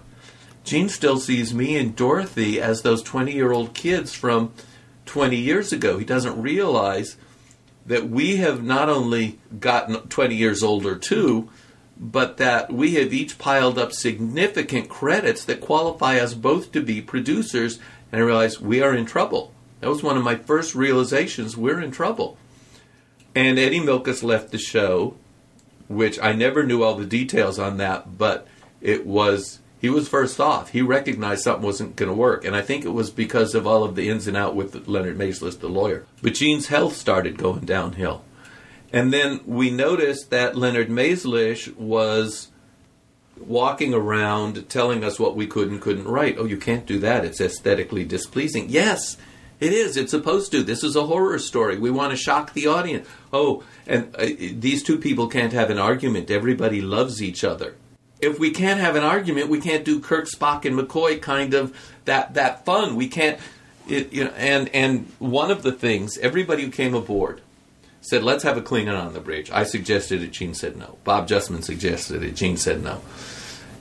Gene still sees me and Dorothy as those 20 year old kids from 20 years ago. He doesn't realize that we have not only gotten 20 years older too, but that we have each piled up significant credits that qualify us both to be producers. And I realized we are in trouble. That was one of my first realizations. We're in trouble. And Eddie Milkis left the show, which I never knew all the details on that, but it was he was first off. He recognized something wasn't going to work, and I think it was because of all of the ins and out with Leonard Maizlish, the lawyer. But Gene's health started going downhill, And then we noticed that Leonard Maizlish was walking around telling us what we could and couldn't write. Oh, you can't do that. It's aesthetically displeasing. Yes, it is. It's supposed to. This is a horror story. We want to shock the audience. Oh, and uh, these two people can't have an argument. Everybody loves each other. If we can't have an argument, we can't do Kirk, Spock, and McCoy kind of that that fun. We can't. It, you know, and and one of the things everybody who came aboard said, let's have a Klingon on the bridge. I suggested it. Gene said no. Bob Justman suggested it. Gene said no.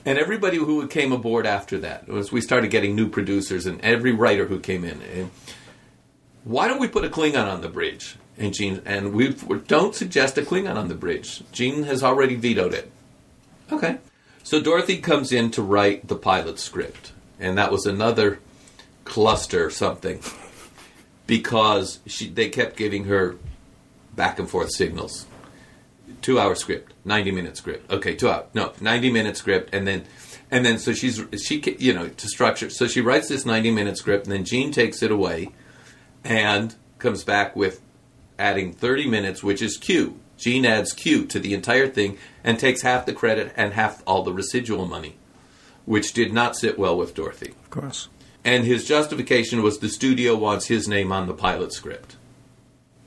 And everybody who came aboard after that was we started getting new producers and every writer who came in. Eh, Why don't we put a Klingon on the bridge? And Gene and we don't suggest a Klingon on the bridge. Gene has already vetoed it. Okay. So Dorothy comes in to write the pilot script, and that was another cluster something because she, they kept giving her back and forth signals. Two hour script, ninety minute script. Okay, two hour no ninety minute script, and then and then so she's she you know to structure. So she writes this ninety minute script, and then Gene takes it away, and comes back with adding thirty minutes, which is Q. Gene adds Q to the entire thing and takes half the credit and half all the residual money, which did not sit well with Dorothy. Of course. And his justification was the studio wants his name on the pilot script,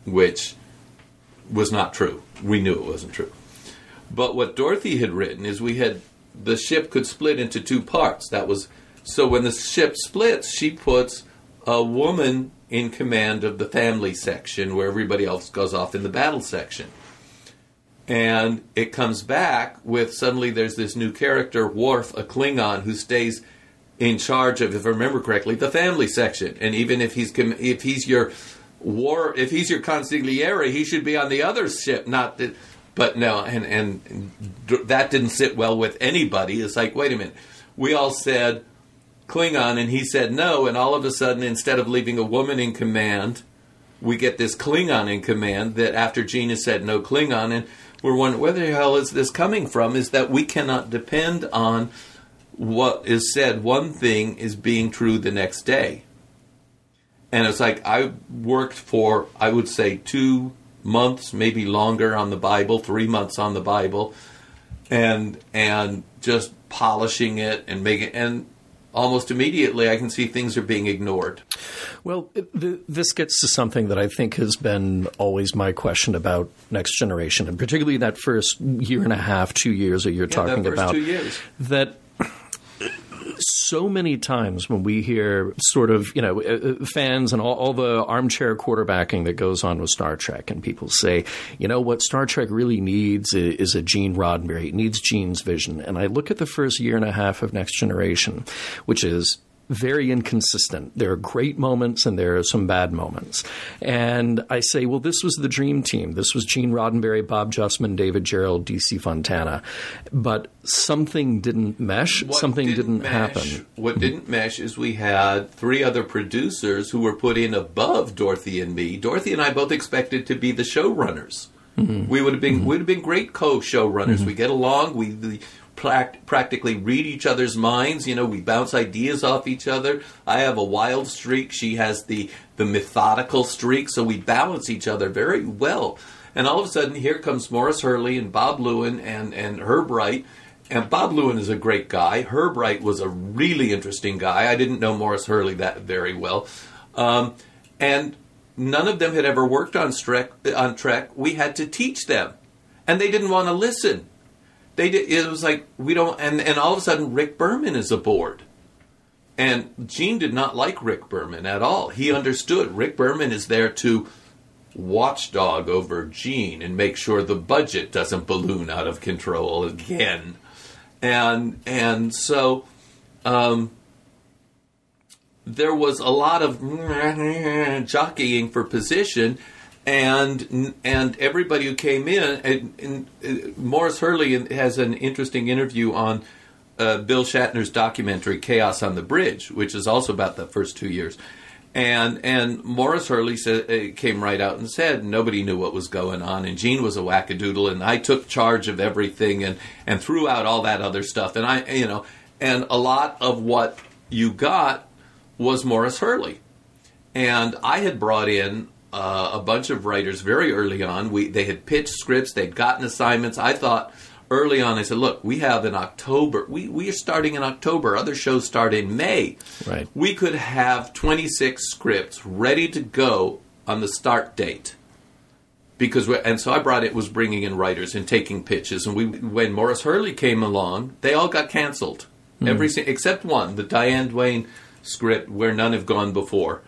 which was not true. We knew it wasn't true. But what Dorothy had written is we had the ship could split into two parts. That was so when the ship splits, she puts a woman in command of the family section where everybody else goes off in the battle section. And it comes back with suddenly there's this new character, Worf, a Klingon, who stays in charge of, if I remember correctly, the family section. And even if he's if he's your war, if he's your consigliere, he should be on the other ship, not the, But no, and and that didn't sit well with anybody. It's like, wait a minute, we all said Klingon, and he said no, and all of a sudden, instead of leaving a woman in command, we get this Klingon in command. That after Gina said no Klingon, and we're wondering where the hell is this coming from? Is that we cannot depend on what is said one thing is being true the next day. And it's like I worked for, I would say, two months, maybe longer on the Bible, three months on the Bible, and and just polishing it and making and almost immediately I can see things are being ignored. Well, th- this gets to something that I think has been always my question about Next Generation, and particularly that first year and a half, two years that you're Yeah, talking about. two years. That so many times when we hear sort of you know uh, uh, fans and all, all the armchair quarterbacking that goes on with Star Trek, and people say, you know what Star Trek really needs is a Gene Roddenberry. It needs Gene's vision. And I look at the first year and a half of Next Generation, which is very inconsistent. There are great moments and there are some bad moments. And I say, well, this was the dream team. This was Gene Roddenberry, Bob Justman, David Gerrold, DC Fontana. But something didn't mesh. What something didn't, mesh- happen. What didn't mesh is we had three other producers who were put in above Dorothy and me. Dorothy and I both expected to be the showrunners. Mm-hmm. We would have been We'd have been great co-showrunners. We get along. We, we practically read each other's minds. You know, we bounce ideas off each other. I have a wild streak. She has the the methodical streak. So we balance each other very well. And all of a sudden, here comes Maurice Hurley and Bob Lewin and and Herb Wright. And Bob Lewin is a great guy. Herb Wright was a really interesting guy. I didn't know Maurice Hurley that very well. Um, and none of them had ever worked on Trek. On Trek, we had to teach them, and they didn't want to listen. They did, it was like we don't. And and all of a sudden, Rick Berman is aboard, and Gene did not like Rick Berman at all. He understood Rick Berman is there to watchdog over Gene and make sure the budget doesn't balloon out of control again, and and so. Um, there was a lot of jockeying for position, and and everybody who came in, and, and uh, Maurice Hurley has an interesting interview on uh, Bill Shatner's documentary "Chaos on the Bridge," which is also about the first two years. And and Maurice Hurley said, uh, came right out and said nobody knew what was going on, and Gene was a wackadoodle, and I took charge of everything, and and threw out all that other stuff, and I you know, and a lot of what you got was Maurice Hurley. And I had brought in uh, a bunch of writers very early on. We they had pitched scripts, they'd gotten assignments. I thought early on, I said, "Look, we have in October. We we are starting in October. Other shows start in May. Right. We could have 26 scripts ready to go on the start date." Because and so I brought it was bringing in writers and taking pitches, and we when Maurice Hurley came along, they all got canceled, every except one, the Diane Duane script where none have gone before,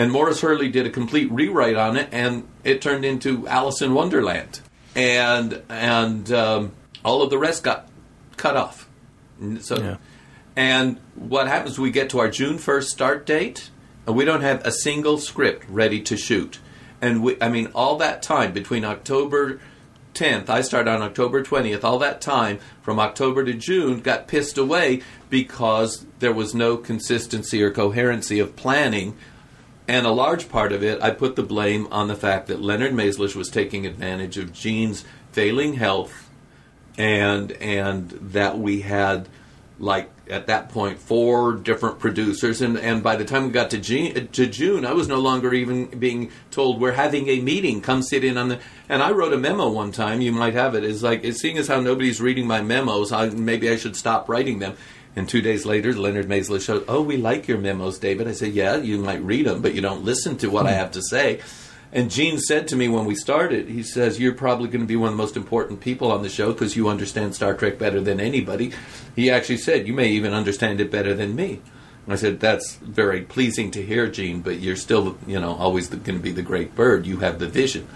and Maurice Hurley did a complete rewrite on it, and it turned into Alice in Wonderland, and and um, all of the rest got cut off. So, Yeah. and what happens? We get to our June first start date, and we don't have a single script ready to shoot. And we, I mean, all that time between October 10th, I started on October 20th. All that time from October to June got pissed away because there was no consistency or coherency of planning. And a large part of it, I put the blame on the fact that Leonard Maizlish was taking advantage of Gene's failing health and and that we had like at that point four different producers. And and by the time we got to June, to June I was no longer even being told we're having a meeting. Come sit in on the and I wrote a memo one time you might have it is like seeing as how nobody's reading my memos I, maybe I should stop writing them and two days later Leonard Maisler showed oh we like your memos David I said yeah you might read them but you don't listen to what I have to say and Gene said to me when we started, he says, You're probably going to be one of the most important people on the show because you understand Star Trek better than anybody. He actually said, You may even understand it better than me. And I said, That's very pleasing to hear, Gene, but you're still, you know, always going to be the great bird. You have the vision.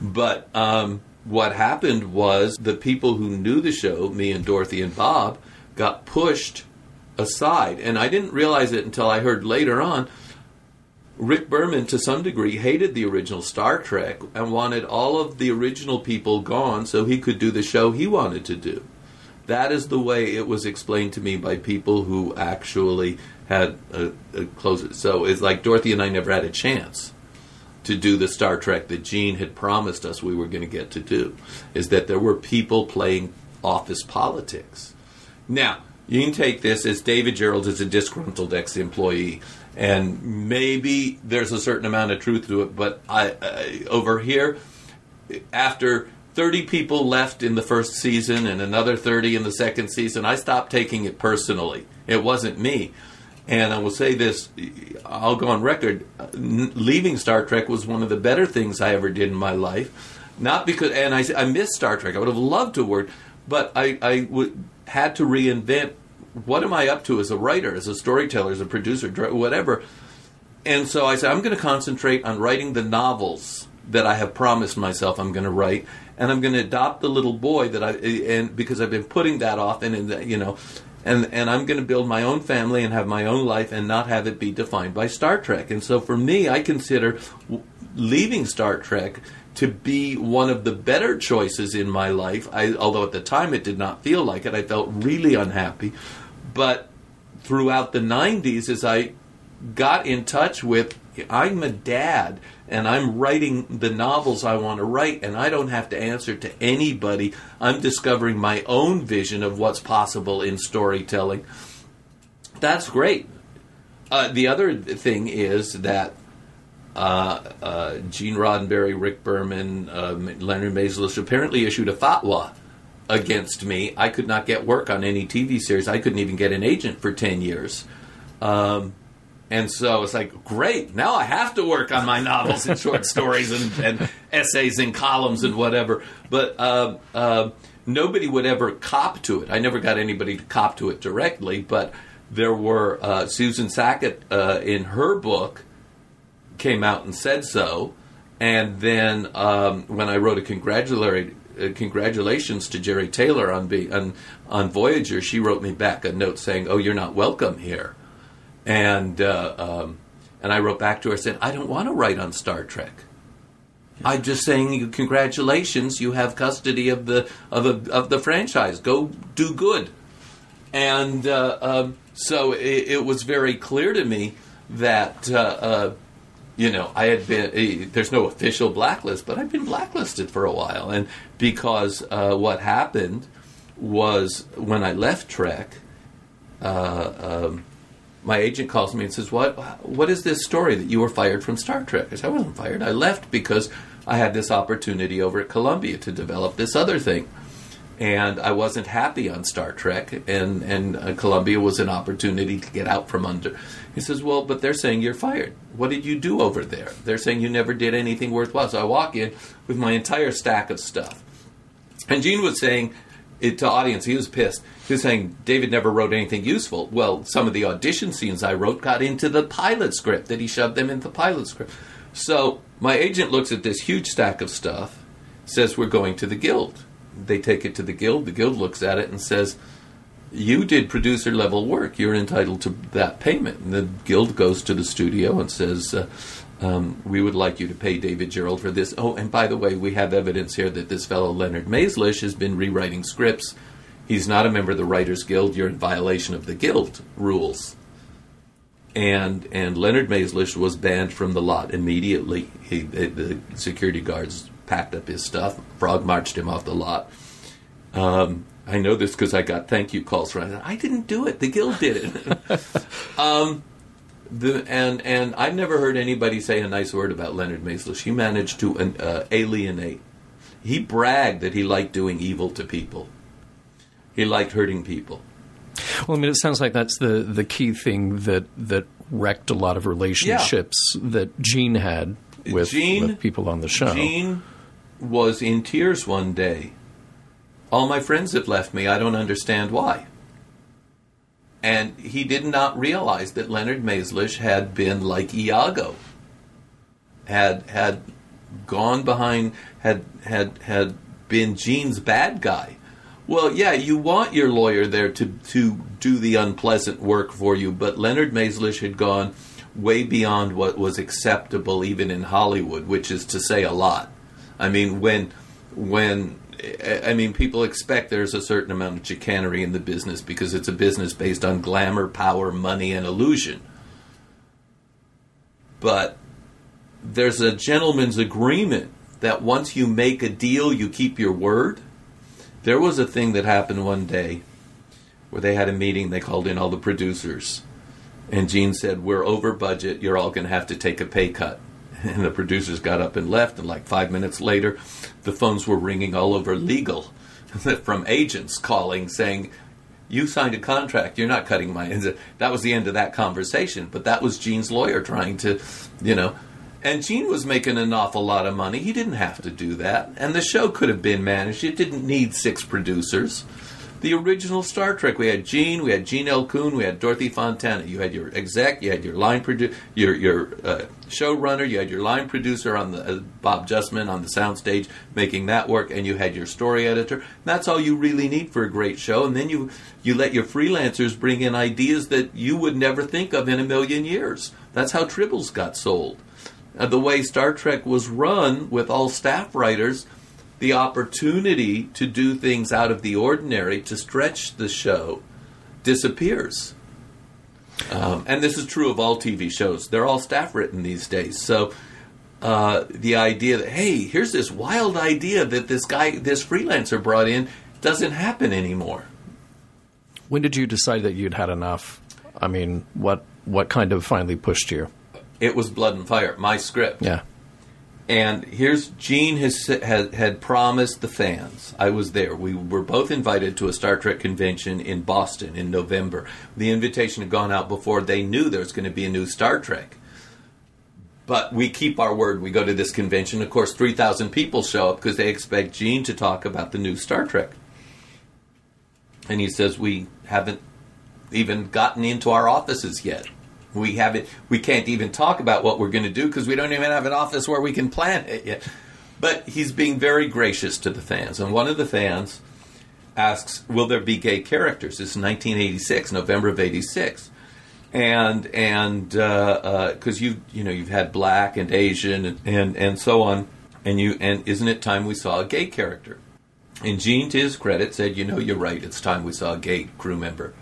But um, what happened was the people who knew the show, me and Dorothy and Bob, got pushed aside. And I didn't realize it until I heard later on Rick Berman, to some degree, hated the original Star Trek and wanted all of the original people gone so he could do the show he wanted to do. That is the way it was explained to me by people who actually had a, a close. So it's like Dorothy and I never had a chance to do the Star Trek that Gene had promised us we were going to get to do. Is that there were people playing office politics. Now, you can take this as David Gerrold is a disgruntled ex employee, and maybe there's a certain amount of truth to it, but I, I over here, after 30 people left in the first season and another 30 in the second season, I stopped taking it personally. It wasn't me. And I will say this, I'll go on record. Leaving Star Trek was one of the better things I ever did in my life. Not because, and I, I miss Star Trek. I would have loved to work, but I, I would, had to reinvent what am I up to as a writer, as a storyteller, as a producer, whatever. And so I said, I'm going to concentrate on writing the novels that I have promised myself I'm going to write, and I'm going to adopt the little boy that I and because I've been putting that off, and, and you know, and and I'm going to build my own family and have my own life, and not have it be defined by Star Trek. And so for me, I consider leaving Star Trek to be one of the better choices in my life. I, although at the time it did not feel like it, I felt really unhappy. But throughout the 90s, as I got in touch with I'm a dad and I'm writing the novels I want to write and I don't have to answer to anybody. I'm discovering my own vision of what's possible in storytelling. That's great. Uh, the other thing is that Gene Roddenberry, Rick Berman, uh, Leonard Maizlish apparently issued a fatwa against me. I could not get work on any TV series. I couldn't even get an agent for 10 years. Um, and so it's like, great, now I have to work on my novels and short stories and, and essays and columns and whatever. But uh, uh, nobody would ever cop to it. I never got anybody to cop to it directly, but there were uh, Susan Sackett uh, in her book came out and said so. And then um, when I wrote a congratulatory uh, congratulations to Jeri Taylor on, be, on on Voyager, she wrote me back a note saying, "Oh, you're not welcome here." And uh, um, and I wrote back to her said, "I don't want to write on Star Trek. I'm just saying, congratulations, you have custody of the of the of the franchise. Go do good." And uh, um, so it, it was very clear to me that. You know, I had been, eh, there's no official blacklist, but I've been blacklisted for a while. And because uh, what happened was when I left Trek, uh, um, my agent calls me and says, "What? What is this story that you were fired from Star Trek?" I said, "I wasn't fired. I left because I had this opportunity over at Columbia to develop this other thing." And I wasn't happy on Star Trek, and and uh, Columbia was an opportunity to get out from under. He says, "Well, but they're saying you're fired. What did you do over there? They're saying you never did anything worthwhile." So I walk in with my entire stack of stuff, and Gene was saying it to audience. He was pissed. He was saying David never wrote anything useful. Well, some of the audition scenes I wrote got into the pilot script that he shoved them into the pilot script. So my agent looks at this huge stack of stuff, says we're going to the guild they take it to the guild. The guild looks at it and says, "You did producer level work. You're entitled to that payment." And the guild goes to the studio and says. Uh, um, we would like you to pay David Gerrold for this. Oh, and by the way, we have evidence here that this fellow Leonard Maizlish has been rewriting scripts. He's not a member of the Writers Guild. You're in violation of the guild rules. And and Leonard Maizlish was banned from the lot immediately. He, the security guards packed up his stuff. Frog marched him off the lot. Um, I know this because I got thank you calls from. I didn't do it. The guild did it. um, the, and and I've never heard anybody say a nice word about Leonard Maizlish. He managed to uh, alienate. He bragged that he liked doing evil to people. He liked hurting people. Well, I mean, it sounds like that's the the key thing that that wrecked a lot of relationships yeah. that Gene had with, Gene, with people on the show. Gene was in tears one day. All my friends have left me. I don't understand why. And he did not realize that Leonard Maizlish had been like Iago, had had gone behind, had had had been Gene's bad guy. Well, yeah, you want your lawyer there to to do the unpleasant work for you, but Leonard Maizlish had gone way beyond what was acceptable even in Hollywood, which is to say a lot. I mean, when when I mean, people expect there's a certain amount of chicanery in the business because it's a business based on glamour, power, money, and illusion. But there's a gentleman's agreement that once you make a deal, you keep your word. There was a thing that happened one day where they had a meeting, they called in all the producers. And Gene said, We're over budget, you're all going to have to take a pay cut. And the producers got up and left. And like five minutes later, the phones were ringing all over legal from agents calling saying, you signed a contract. You're not cutting my. That was the end of that conversation. But that was Gene's lawyer trying to, you know, and Gene was making an awful lot of money. He didn't have to do that, and the show could have been managed. It didn't need six producers the original Star Trek. We had Gene, we had Gene L. Coon, we had Dorothy Fontana. You had your exec, you had your line produ- your your uh, showrunner, you had your line producer on the uh, Bob Justman on the soundstage making that work, and you had your story editor. That's all you really need for a great show. And then you you let your freelancers bring in ideas that you would never think of in a million years. That's how Tribbles got sold. Uh, the way Star Trek was run with all staff writers the opportunity to do things out of the ordinary to stretch the show disappears. Um, and this is true of all TV shows. They're all staff written these days. So uh, the idea that, hey, here's this wild idea that this guy, this freelancer brought in, doesn't happen anymore. When did you decide that you'd had enough? I mean, what what kind of finally pushed you? It was Blood and Fire, my script. Yeah. And here's Gene has had, had promised the fans. I was there. We were both invited to a Star Trek convention in Boston in November. The invitation had gone out before they knew there was going to be a new Star Trek. But we keep our word. We go to this convention. Of course, 3,000 people show up because they expect Gene to talk about the new Star Trek. And he says, We haven't even gotten into our offices yet. We haven't. We can't even talk about what we're going to do because we don't even have an office where we can plan it yet. But he's being very gracious to the fans, and one of the fans asks, "Will there be gay characters?" Is 1986, November of '86, and and because uh, uh, you you know you've had black and Asian and, and and so on, and you and isn't it time we saw a gay character? And Gene, to his credit, said, "You know, you're right. It's time we saw a gay crew member."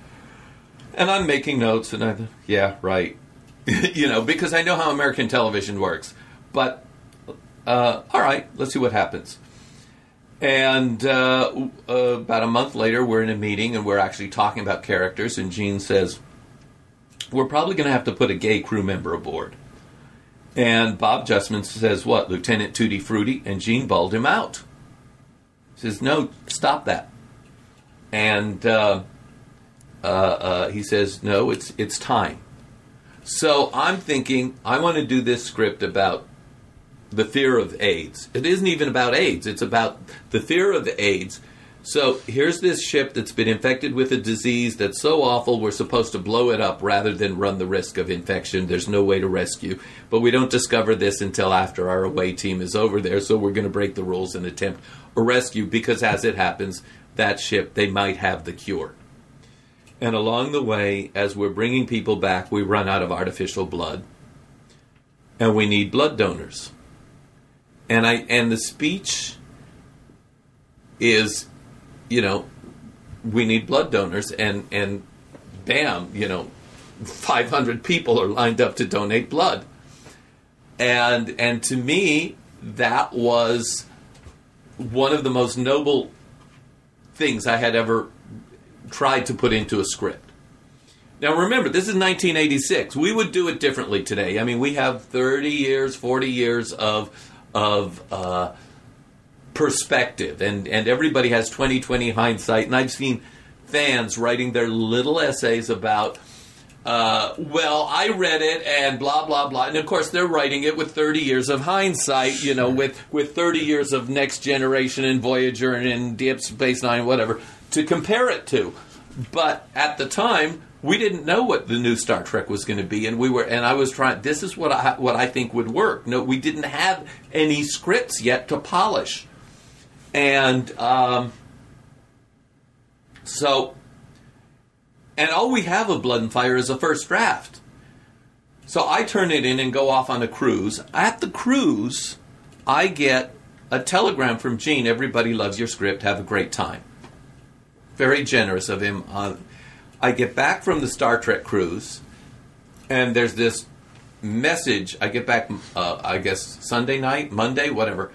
And I'm making notes, and I, yeah, right. you know, because I know how American television works. But, uh, all right, let's see what happens. And uh, uh, about a month later, we're in a meeting and we're actually talking about characters. And Gene says, we're probably going to have to put a gay crew member aboard. And Bob Justman says, What, Lieutenant Tutti Frutti? And Gene bawled him out. He says, No, stop that. And uh, uh, he says, No, it's, it's time. So I'm thinking, I want to do this script about the fear of AIDS. It isn't even about AIDS, it's about the fear of AIDS. So here's this ship that's been infected with a disease that's so awful we're supposed to blow it up rather than run the risk of infection. There's no way to rescue. But we don't discover this until after our away team is over there, so we're going to break the rules and attempt a rescue because as it happens, that ship, they might have the cure. And along the way, as we're bringing people back, we run out of artificial blood. And we need blood donors. And I and the speech is you know, we need blood donors, and and bam, you know, 500 people are lined up to donate blood, and and to me that was one of the most noble things I had ever tried to put into a script. Now remember, this is 1986. We would do it differently today. I mean, we have 30 years, 40 years of of uh, perspective, and and everybody has 2020 hindsight. And I've seen fans writing their little essays about. Uh, well, I read it and blah blah blah, and of course they're writing it with 30 years of hindsight, you know, with with 30 years of Next Generation and Voyager and, and Deep Space Nine, whatever, to compare it to. But at the time, we didn't know what the new Star Trek was going to be, and we were, and I was trying. This is what I what I think would work. No, we didn't have any scripts yet to polish. And um, so, and all we have of Blood and Fire is a first draft. So I turn it in and go off on a cruise. At the cruise, I get a telegram from Gene Everybody loves your script. Have a great time. Very generous of him. Uh, I get back from the Star Trek cruise, and there's this message. I get back, uh, I guess, Sunday night, Monday, whatever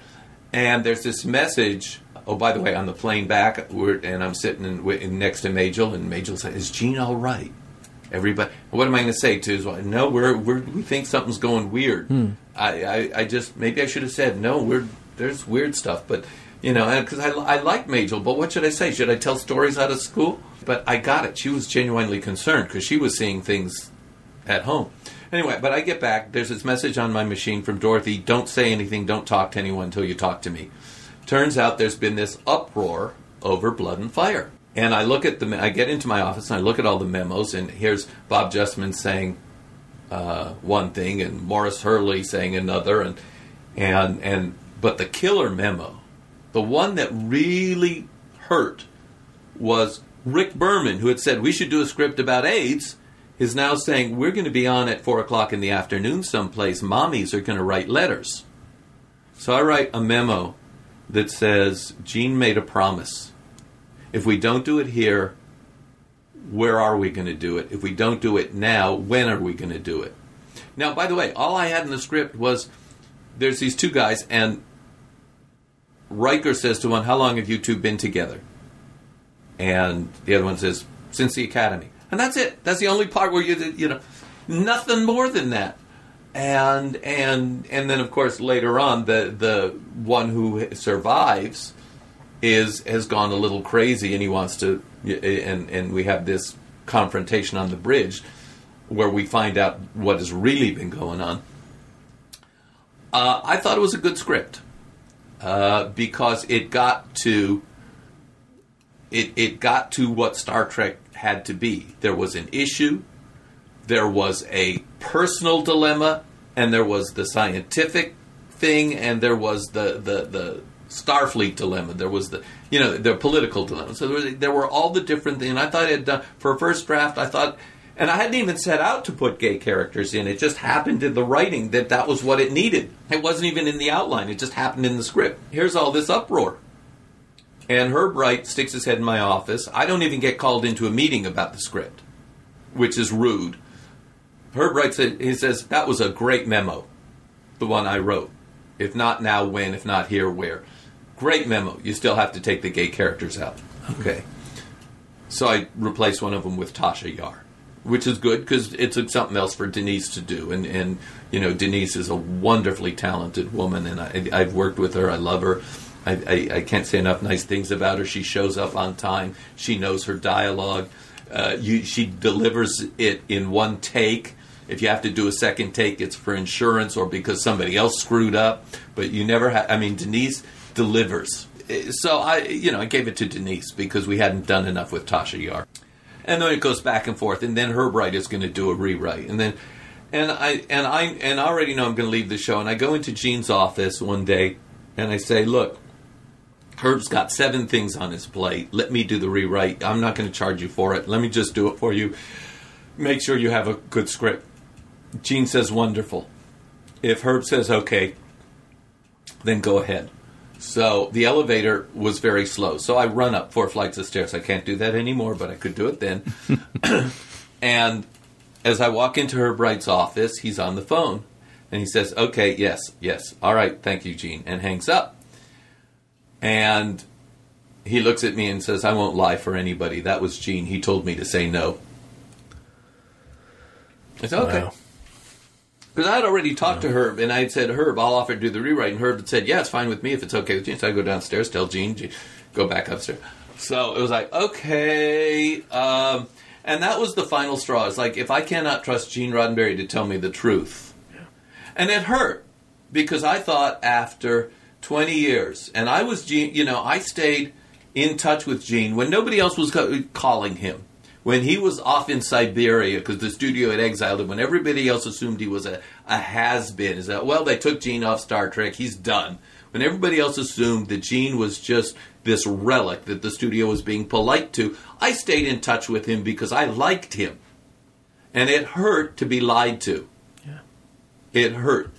and there's this message. Oh, by the way, on the plane back, and I'm sitting in, in, next to Majel, and Majel said, "Is Gene all right?" Everybody, what am I going to say to his wife? No, we're, we're, we think something's going weird. Hmm. I, I, I just maybe I should have said no. We're there's weird stuff, but you know, because I, I like Majel, but what should I say? Should I tell stories out of school? But I got it. She was genuinely concerned because she was seeing things at home. Anyway, but I get back. There's this message on my machine from Dorothy don't say anything, don't talk to anyone until you talk to me. Turns out there's been this uproar over blood and fire. And I look at the, I get into my office and I look at all the memos, and here's Bob Justman saying uh, one thing, and Maurice Hurley saying another, and and and but the killer memo, the one that really hurt, was Rick Berman, who had said we should do a script about AIDS, is now saying we're going to be on at 4 o'clock in the afternoon someplace. Mommies are going to write letters. So I write a memo that says Gene made a promise. If we don't do it here, where are we going to do it? If we don't do it now, when are we going to do it? Now, by the way, all I had in the script was there's these two guys, and Riker says to one, How long have you two been together? And the other one says, Since the academy and that's it. That's the only part where you you know nothing more than that. And and and then of course later on the the one who survives is has gone a little crazy and he wants to and and we have this confrontation on the bridge where we find out what has really been going on. Uh, I thought it was a good script uh, because it got to it, it got to what Star Trek had to be. There was an issue, there was a personal dilemma, and there was the scientific thing, and there was the, the, the Starfleet dilemma. There was the you know the political dilemma. So there, was, there were all the different things. And I thought I had done for a first draft. I thought, and I hadn't even set out to put gay characters in. It just happened in the writing that that was what it needed. It wasn't even in the outline. It just happened in the script. Here's all this uproar. And Herb Wright sticks his head in my office. I don't even get called into a meeting about the script, which is rude. Herb Wright said, he says, that was a great memo, the one I wrote. If not now, when? If not here, where? Great memo. You still have to take the gay characters out. Okay. So I replaced one of them with Tasha Yar. Which is good because it's something else for Denise to do. And and you know, Denise is a wonderfully talented woman, and I, I've worked with her. I love her. I, I, I can't say enough nice things about her. She shows up on time. She knows her dialogue. Uh, you, she delivers it in one take. If you have to do a second take, it's for insurance or because somebody else screwed up. But you never have. I mean, Denise delivers. So I, you know, I gave it to Denise because we hadn't done enough with Tasha Yar. And then it goes back and forth, and then Herb Wright is going to do a rewrite, and then, and I and I and I already know I'm going to leave the show, and I go into Gene's office one day, and I say, look. Herb's got seven things on his plate. Let me do the rewrite. I'm not going to charge you for it. Let me just do it for you. Make sure you have a good script. Gene says, wonderful. If Herb says, okay, then go ahead. So the elevator was very slow. So I run up four flights of stairs. I can't do that anymore, but I could do it then. and as I walk into Herb Wright's office, he's on the phone. And he says, okay, yes, yes. All right, thank you, Gene. And hangs up. And he looks at me and says, I won't lie for anybody. That was Gene. He told me to say no. I said, okay. Wow. Because I had already talked to Herb, and I had said, Herb, I'll offer to do the rewrite. And Herb had said, yeah, it's fine with me if it's okay with Gene. So I go downstairs, tell Gene, Gene go back upstairs. So it was like, okay. Um, and that was the final straw. It's like, if I cannot trust Gene Roddenberry to tell me the truth. And it hurt, because I thought after 20 years, and I was Gene, you know, I stayed in touch with Gene when nobody else was calling him. When he was off in Siberia because the studio had exiled him, when everybody else assumed he was a, a has been, is that, well, they took Gene off Star Trek, he's done. When everybody else assumed that Gene was just this relic that the studio was being polite to, I stayed in touch with him because I liked him. And it hurt to be lied to. Yeah. It hurt.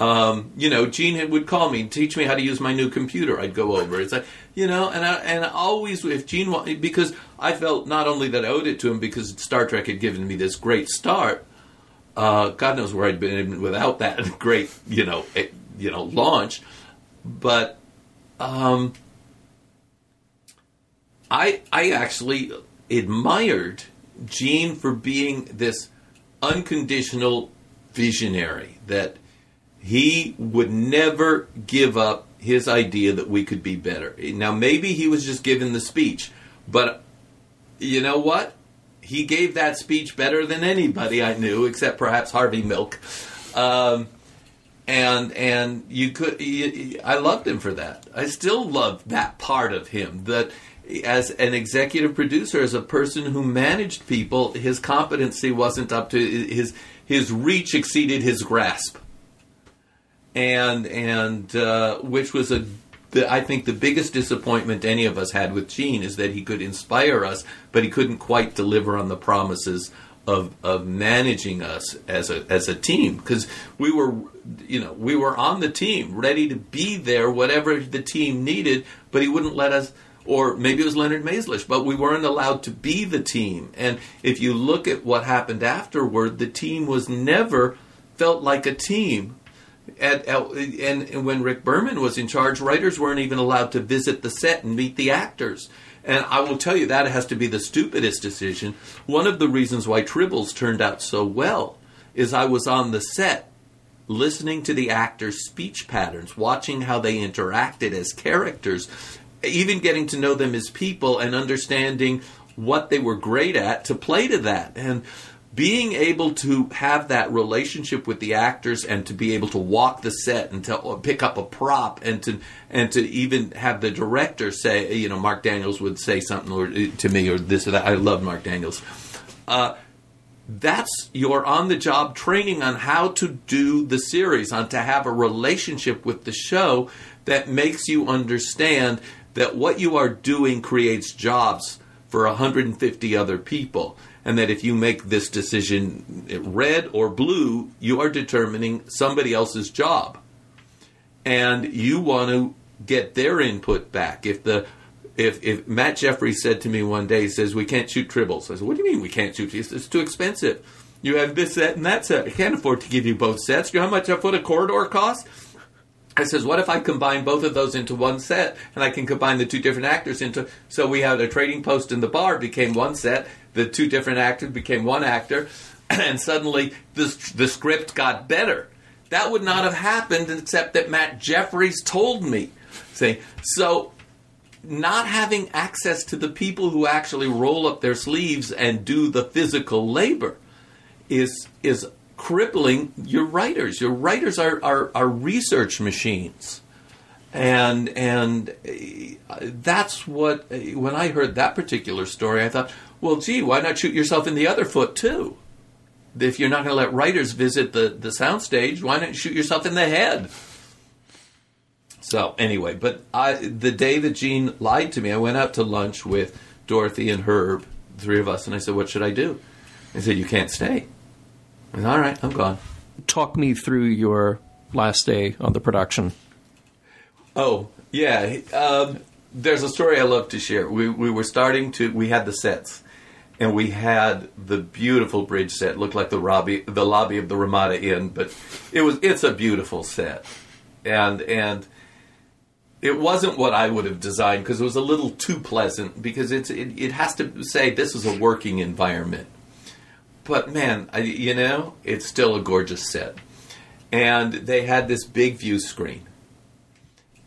Um, you know, Gene would call me, teach me how to use my new computer. I'd go over. It's like, you know, and I, and always, if Gene, because I felt not only that I owed it to him because Star Trek had given me this great start, uh, God knows where I'd been without that great, you know, eh, you know, launch, but um, I I actually admired Gene for being this unconditional visionary that he would never give up his idea that we could be better. Now maybe he was just giving the speech, but you know what? He gave that speech better than anybody I knew, except perhaps Harvey Milk. Um, and and you could you, I loved him for that. I still love that part of him that as an executive producer as a person who managed people his competency wasn't up to his his reach exceeded his grasp. And and uh, which was a the, I think the biggest disappointment any of us had with Gene is that he could inspire us, but he couldn't quite deliver on the promises of of managing us as a as a team. Because we were you know we were on the team ready to be there whatever the team needed but he wouldn't let us or maybe it was Leonard Maizlish but we weren't allowed to be the team. And if you look at what happened afterward the team was never felt like a team at, at, and, and when Rick Berman was in charge, writers weren't even allowed to visit the set and meet the actors. And I will tell you that has to be the stupidest decision. One of the reasons why Tribbles turned out so well is I was on the set listening to the actors' speech patterns, watching how they interacted as characters, even getting to know them as people and understanding what they were great at to play to that. And being able to have that relationship with the actors and to be able to walk the set and to pick up a prop and to and to even have the director say you know Mark Daniels would say something or, to me or this or that. I love Mark Daniels. Uh, that's your on the job training on how to do the series on to have a relationship with the show that makes you understand that what you are doing creates jobs for 150 other people and that if you make this decision red or blue, you are determining somebody else's job. And you want to get their input back. If the if, if Matt Jefferies said to me one day, he says, We can't shoot tribbles. I said, What do you mean we can't shoot? He says, It's too expensive. You have this set and that set. I can't afford to give you both sets. You know how much a foot of corridor costs? I says, what if I combine both of those into one set, and I can combine the two different actors into? So we had a trading post in the bar became one set. The two different actors became one actor, and suddenly the the script got better. That would not have happened except that Matt Jefferies told me. See, so not having access to the people who actually roll up their sleeves and do the physical labor is is crippling your writers. Your writers are, are, are research machines. And and uh, that's what uh, when I heard that particular story, I thought, well, gee, why not shoot yourself in the other foot too? If you're not going to let writers visit the the soundstage, why not shoot yourself in the head? So anyway, but I the day that Gene lied to me, I went out to lunch with Dorothy and Herb, three of us, and I said, "What should I do?" He said, "You can't stay." I said, All right, I'm gone. Talk me through your last day on the production. Oh yeah, um, there's a story I love to share. We we were starting to we had the sets, and we had the beautiful bridge set. Looked like the lobby the lobby of the Ramada Inn, but it was it's a beautiful set, and and it wasn't what I would have designed because it was a little too pleasant because it's it, it has to say this is a working environment. But man, I, you know, it's still a gorgeous set. And they had this big view screen.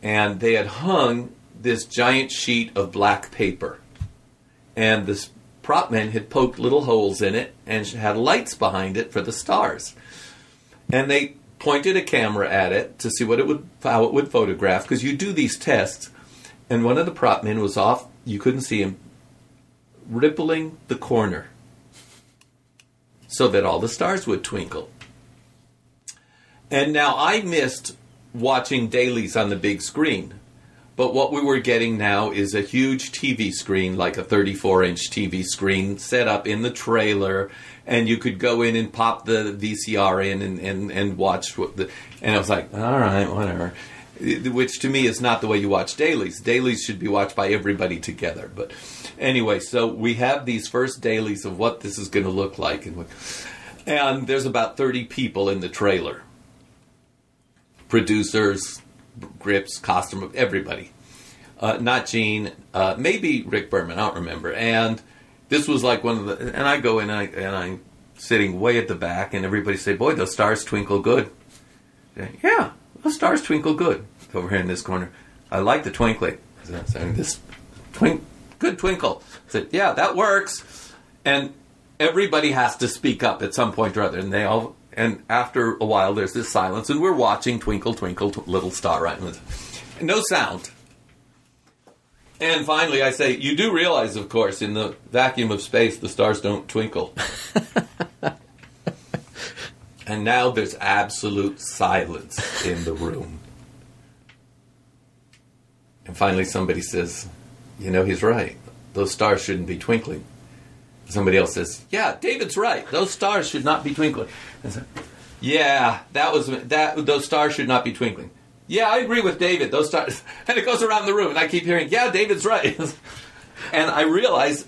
And they had hung this giant sheet of black paper. And this prop men had poked little holes in it and had lights behind it for the stars. And they pointed a camera at it to see what it would how it would photograph because you do these tests and one of the prop men was off you couldn't see him rippling the corner so that all the stars would twinkle and now i missed watching dailies on the big screen but what we were getting now is a huge TV screen, like a 34 inch TV screen, set up in the trailer, and you could go in and pop the VCR in and, and, and watch what the. And I was like, all right, whatever. Which to me is not the way you watch dailies. Dailies should be watched by everybody together. But anyway, so we have these first dailies of what this is going to look like. And, and there's about 30 people in the trailer producers, grips, costume, of everybody. Uh, not Gene, uh, maybe Rick Berman, I don't remember. And this was like one of the, and I go in and, I, and I'm sitting way at the back, and everybody say, "Boy, those stars twinkle good." Yeah, those stars twinkle good over here in this corner. I like the twinkling. Saying this twink, good twinkle. I said, "Yeah, that works." And everybody has to speak up at some point or other, and they all and after a while, there's this silence, and we're watching Twinkle, Twinkle, tw- Little Star, right? No sound. And finally, I say, You do realize, of course, in the vacuum of space, the stars don't twinkle. and now there's absolute silence in the room. And finally, somebody says, You know, he's right. Those stars shouldn't be twinkling. Somebody else says, "Yeah, David's right. Those stars should not be twinkling." Yeah, that was that. Those stars should not be twinkling. Yeah, I agree with David. Those stars, and it goes around the room, and I keep hearing, "Yeah, David's right." and I realize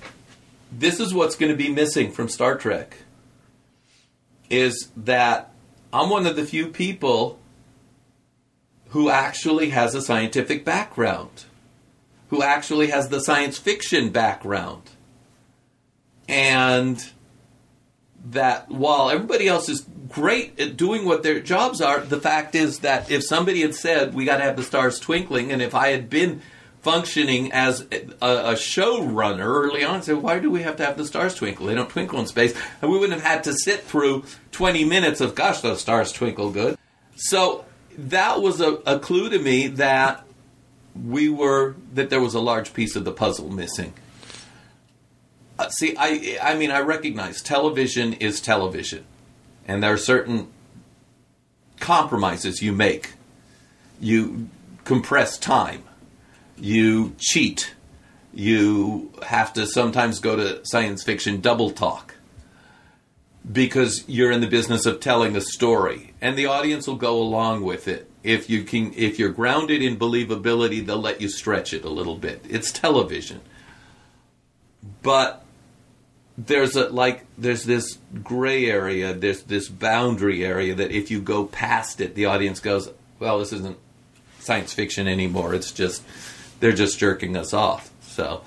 this is what's going to be missing from Star Trek. Is that I'm one of the few people who actually has a scientific background, who actually has the science fiction background and that while everybody else is great at doing what their jobs are, the fact is that if somebody had said we got to have the stars twinkling, and if I had been functioning as a, a showrunner early on, said why do we have to have the stars twinkle? They don't twinkle in space, and we wouldn't have had to sit through twenty minutes of gosh, those stars twinkle good. So that was a, a clue to me that we were that there was a large piece of the puzzle missing. Uh, see, I, I mean, I recognize television is television, and there are certain compromises you make. You compress time, you cheat, you have to sometimes go to science fiction double talk because you're in the business of telling a story, and the audience will go along with it. If you can, if you're grounded in believability, they'll let you stretch it a little bit. It's television, but there's a like there's this gray area there's this boundary area that if you go past it the audience goes well this isn't science fiction anymore it's just they're just jerking us off so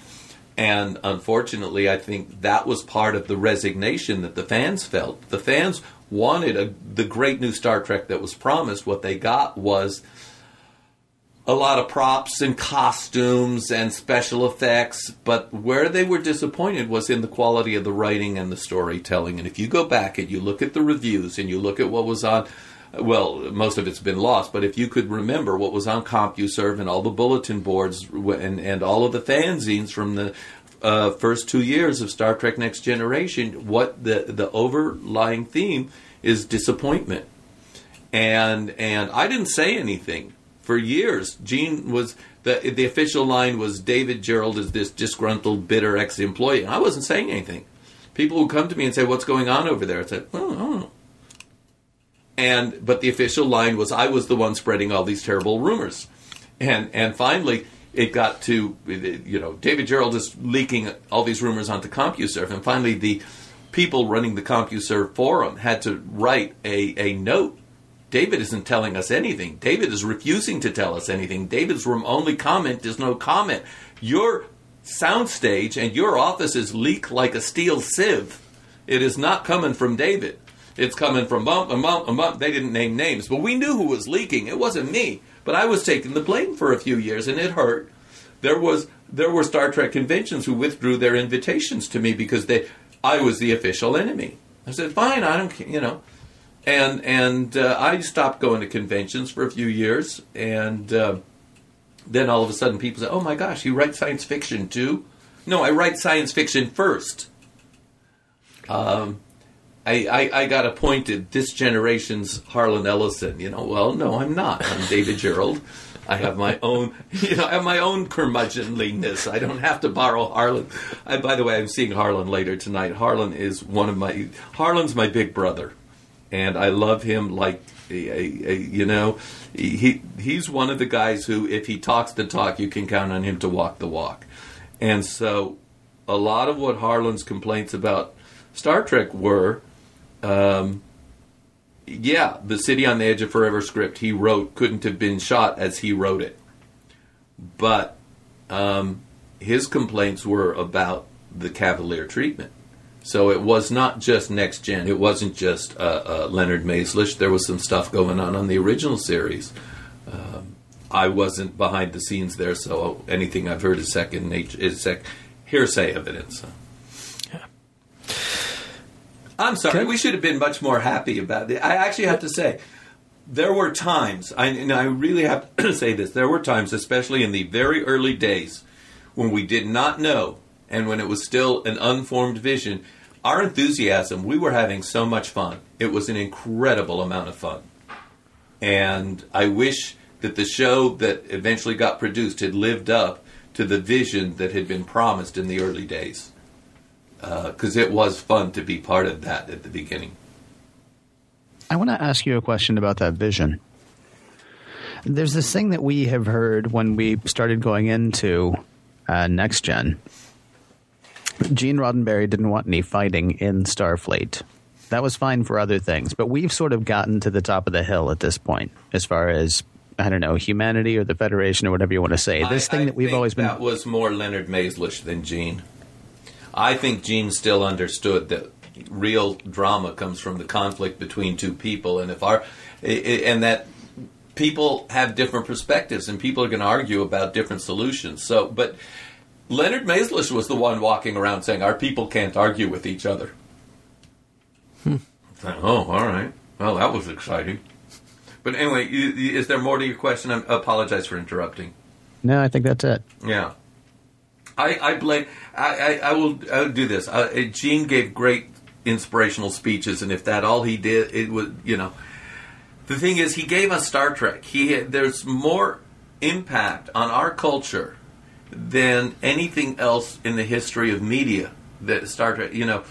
And unfortunately, I think that was part of the resignation that the fans felt. The fans wanted a, the great new Star Trek that was promised. What they got was a lot of props and costumes and special effects, but where they were disappointed was in the quality of the writing and the storytelling. And if you go back and you look at the reviews and you look at what was on well, most of it's been lost, but if you could remember what was on CompuServe and all the bulletin boards and, and all of the fanzines from the uh, first two years of Star Trek Next Generation, what the, the overlying theme is disappointment. And and I didn't say anything for years. Gene was the the official line was David Gerrold is this disgruntled, bitter ex-employee. I wasn't saying anything. People would come to me and say, "What's going on over there?" I said, "Oh, I don't know." and but the official line was I was the one spreading all these terrible rumors, and and finally it got to you know David Gerrold is leaking all these rumors onto CompuServe, and finally the people running the CompuServe forum had to write a, a note. David isn't telling us anything. David is refusing to tell us anything. David's room only comment is no comment. Your soundstage and your offices leak like a steel sieve. It is not coming from David. It's coming from bump and bump and bump. They didn't name names, but we knew who was leaking. It wasn't me, but I was taking the blame for a few years, and it hurt. There was there were Star Trek conventions who withdrew their invitations to me because they I was the official enemy. I said, fine, I don't, you know, and and uh, I stopped going to conventions for a few years, and uh, then all of a sudden people say, oh my gosh, you write science fiction too? No, I write science fiction first. Um, I, I, I, got appointed this generation's Harlan Ellison. You know, well, no, I'm not. I'm David Gerrold. I have my own, you know, I have my own curmudgeonliness. I don't have to borrow Harlan. I, by the way, I'm seeing Harlan later tonight. Harlan is one of my, Harlan's my big brother, and I love him like, you know, he he's one of the guys who, if he talks the talk, you can count on him to walk the walk. And so, a lot of what Harlan's complaints about Star Trek were um, yeah, the City on the Edge of Forever script he wrote couldn't have been shot as he wrote it. But um, his complaints were about the Cavalier treatment. So it was not just next gen. It wasn't just uh, uh, Leonard Maizlish. There was some stuff going on on the original series. Um, I wasn't behind the scenes there, so anything I've heard is second nature is sec- hearsay evidence. I'm sorry. We should have been much more happy about it. I actually have to say, there were times, I, and I really have to say this, there were times, especially in the very early days, when we did not know and when it was still an unformed vision, our enthusiasm, we were having so much fun. It was an incredible amount of fun. And I wish that the show that eventually got produced had lived up to the vision that had been promised in the early days because uh, it was fun to be part of that at the beginning. I want to ask you a question about that vision. There's this thing that we have heard when we started going into uh, Next Gen. Gene Roddenberry didn't want any fighting in Starfleet. That was fine for other things, but we've sort of gotten to the top of the hill at this point as far as I don't know, humanity or the Federation or whatever you want to say. This I, thing that we've always been. That was more Leonard Maizlish than Gene. I think Gene still understood that real drama comes from the conflict between two people, and if our and that people have different perspectives, and people are going to argue about different solutions. So, but Leonard Maizlish was the one walking around saying our people can't argue with each other. Hmm. Oh, all right. Well, that was exciting. But anyway, is there more to your question? I apologize for interrupting. No, I think that's it. Yeah. I, I blame. I, I, I, will. I will do this. Uh, Gene gave great inspirational speeches, and if that all he did, it was you know. The thing is, he gave us Star Trek. He there's more impact on our culture than anything else in the history of media. That Star Trek, you know,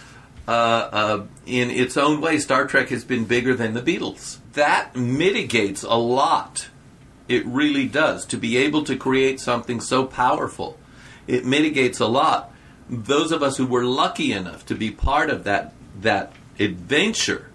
uh, uh, in its own way, Star Trek has been bigger than the Beatles. That mitigates a lot. It really does to be able to create something so powerful it mitigates a lot. Those of us who were lucky enough to be part of that that adventure,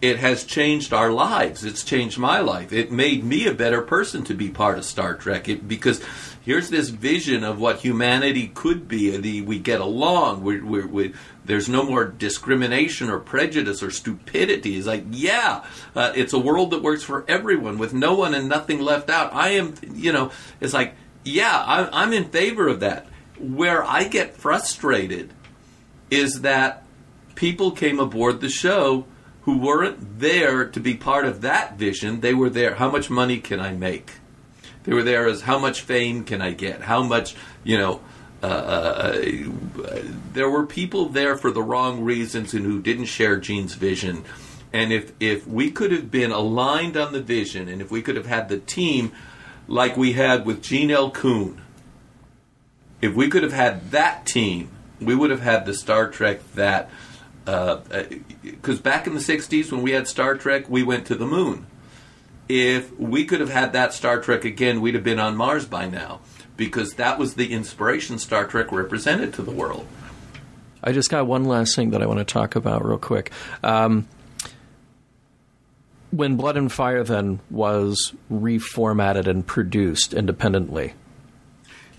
it has changed our lives. It's changed my life. It made me a better person to be part of Star Trek it, because here's this vision of what humanity could be. The we get along. We, we, we, there's no more discrimination or prejudice or stupidity. It's like, yeah, uh, it's a world that works for everyone with no one and nothing left out. I am, you know, it's like, yeah, I'm, I'm in favor of that. Where I get frustrated is that people came aboard the show who weren't there to be part of that vision. They were there. How much money can I make? They were there as how much fame can I get? How much, you know, uh, uh, there were people there for the wrong reasons and who didn't share Gene's vision. And if, if we could have been aligned on the vision and if we could have had the team like we had with Gene L. Coon, if we could have had that team, we would have had the Star Trek that. Because uh, back in the 60s when we had Star Trek, we went to the moon. If we could have had that Star Trek again, we'd have been on Mars by now because that was the inspiration Star Trek represented to the world. I just got one last thing that I want to talk about real quick. Um, when Blood and Fire then was reformatted and produced independentally.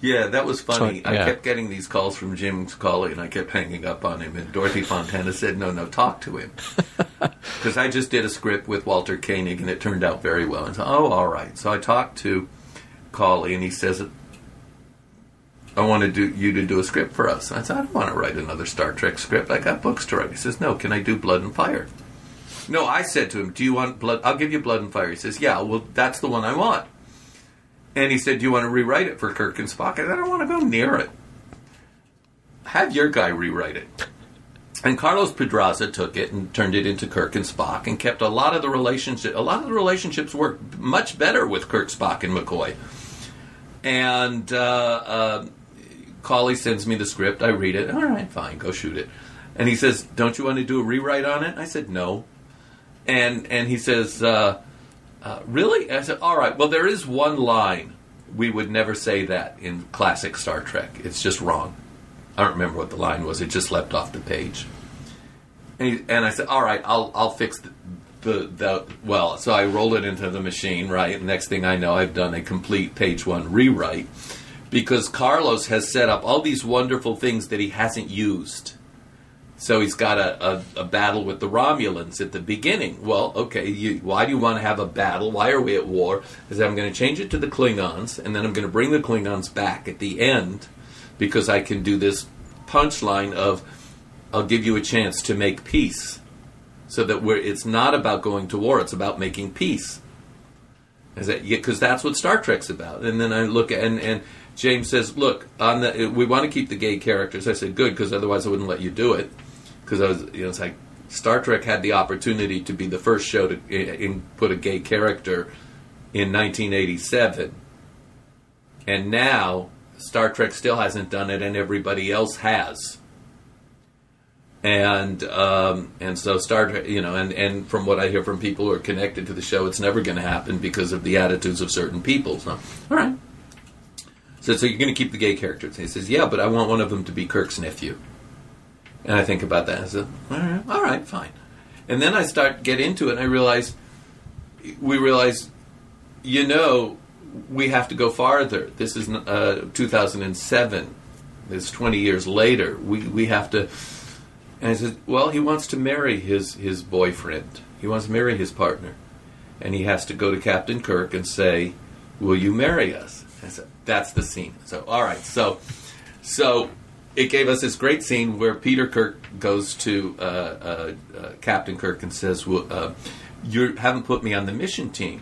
Yeah, that was funny. So, yeah. I kept getting these calls from Jim Cawley, and I kept hanging up on him. And Dorothy Fontana said, "No, no, talk to him," because I just did a script with Walter Koenig, and it turned out very well. And so, oh, all right. So I talked to Cawley, and he says, I want to do you to do a script for us. I said, I don't want to write another Star Trek script. I got books to write. He says, No, can I do Blood and Fire? No, I said to him, Do you want blood? I'll give you Blood and Fire. He says, Yeah, well, that's the one I want. And he said, Do you want to rewrite it for Kirk and Spock? I said, I don't want to go near it. Have your guy rewrite it. And Carlos Pedraza took it and turned it into Kirk and Spock and kept a lot of the relationship. A lot of the relationships worked much better with Kirk, Spock, and McCoy. And uh, uh, sends me the script. I read it. All right, fine, go shoot it. And he says, "Don't you want to do a rewrite on it?" I said, "No." And and he says, uh, uh, "Really?" I said, "All right. Well, there is one line we would never say that in classic Star Trek. It's just wrong. I don't remember what the line was. It just leapt off the page." And, he, and I said, "All right, I'll I'll fix the, the, the well." So I rolled it into the machine. Right. next thing I know, I've done a complete page one rewrite because Carlos has set up all these wonderful things that he hasn't used. So he's got a, a, a, battle with the Romulans at the beginning. Well, okay, you, why do you want to have a battle? Why are we at war? Is I'm going to change it to the Klingons, and then I'm going to bring the Klingons back at the end because I can do this punchline of I'll give you a chance to make peace. So that we're, it's not about going to war, it's about making peace. Is that because that's what Star Trek's about? And then I look at and, and James says, "Look, on the we want to keep the gay characters." I said, "Good, because otherwise I wouldn't let you do it." Because I was, you know, it's like Star Trek had the opportunity to be the first show to in, put a gay character in 1987, and now Star Trek still hasn't done it, and everybody else has. And um, and so Star Trek, you know, and, and from what I hear from people who are connected to the show, it's never going to happen because of the attitudes of certain people. So, all right. So, so you're going to keep the gay characters? He says, yeah, but I want one of them to be Kirk's nephew. And I think about that. I said, all right, all right, fine. And then I start get into it, and I realize we realize, you know, we have to go farther. This is uh, 2007. This 20 years later. We we have to. And I said, well, he wants to marry his his boyfriend. He wants to marry his partner, and he has to go to Captain Kirk and say, "Will you marry us?" I said, that's the scene. So, all right. So, so it gave us this great scene where Peter Kirk goes to uh, uh, uh, Captain Kirk and says, well, uh, "You haven't put me on the mission team.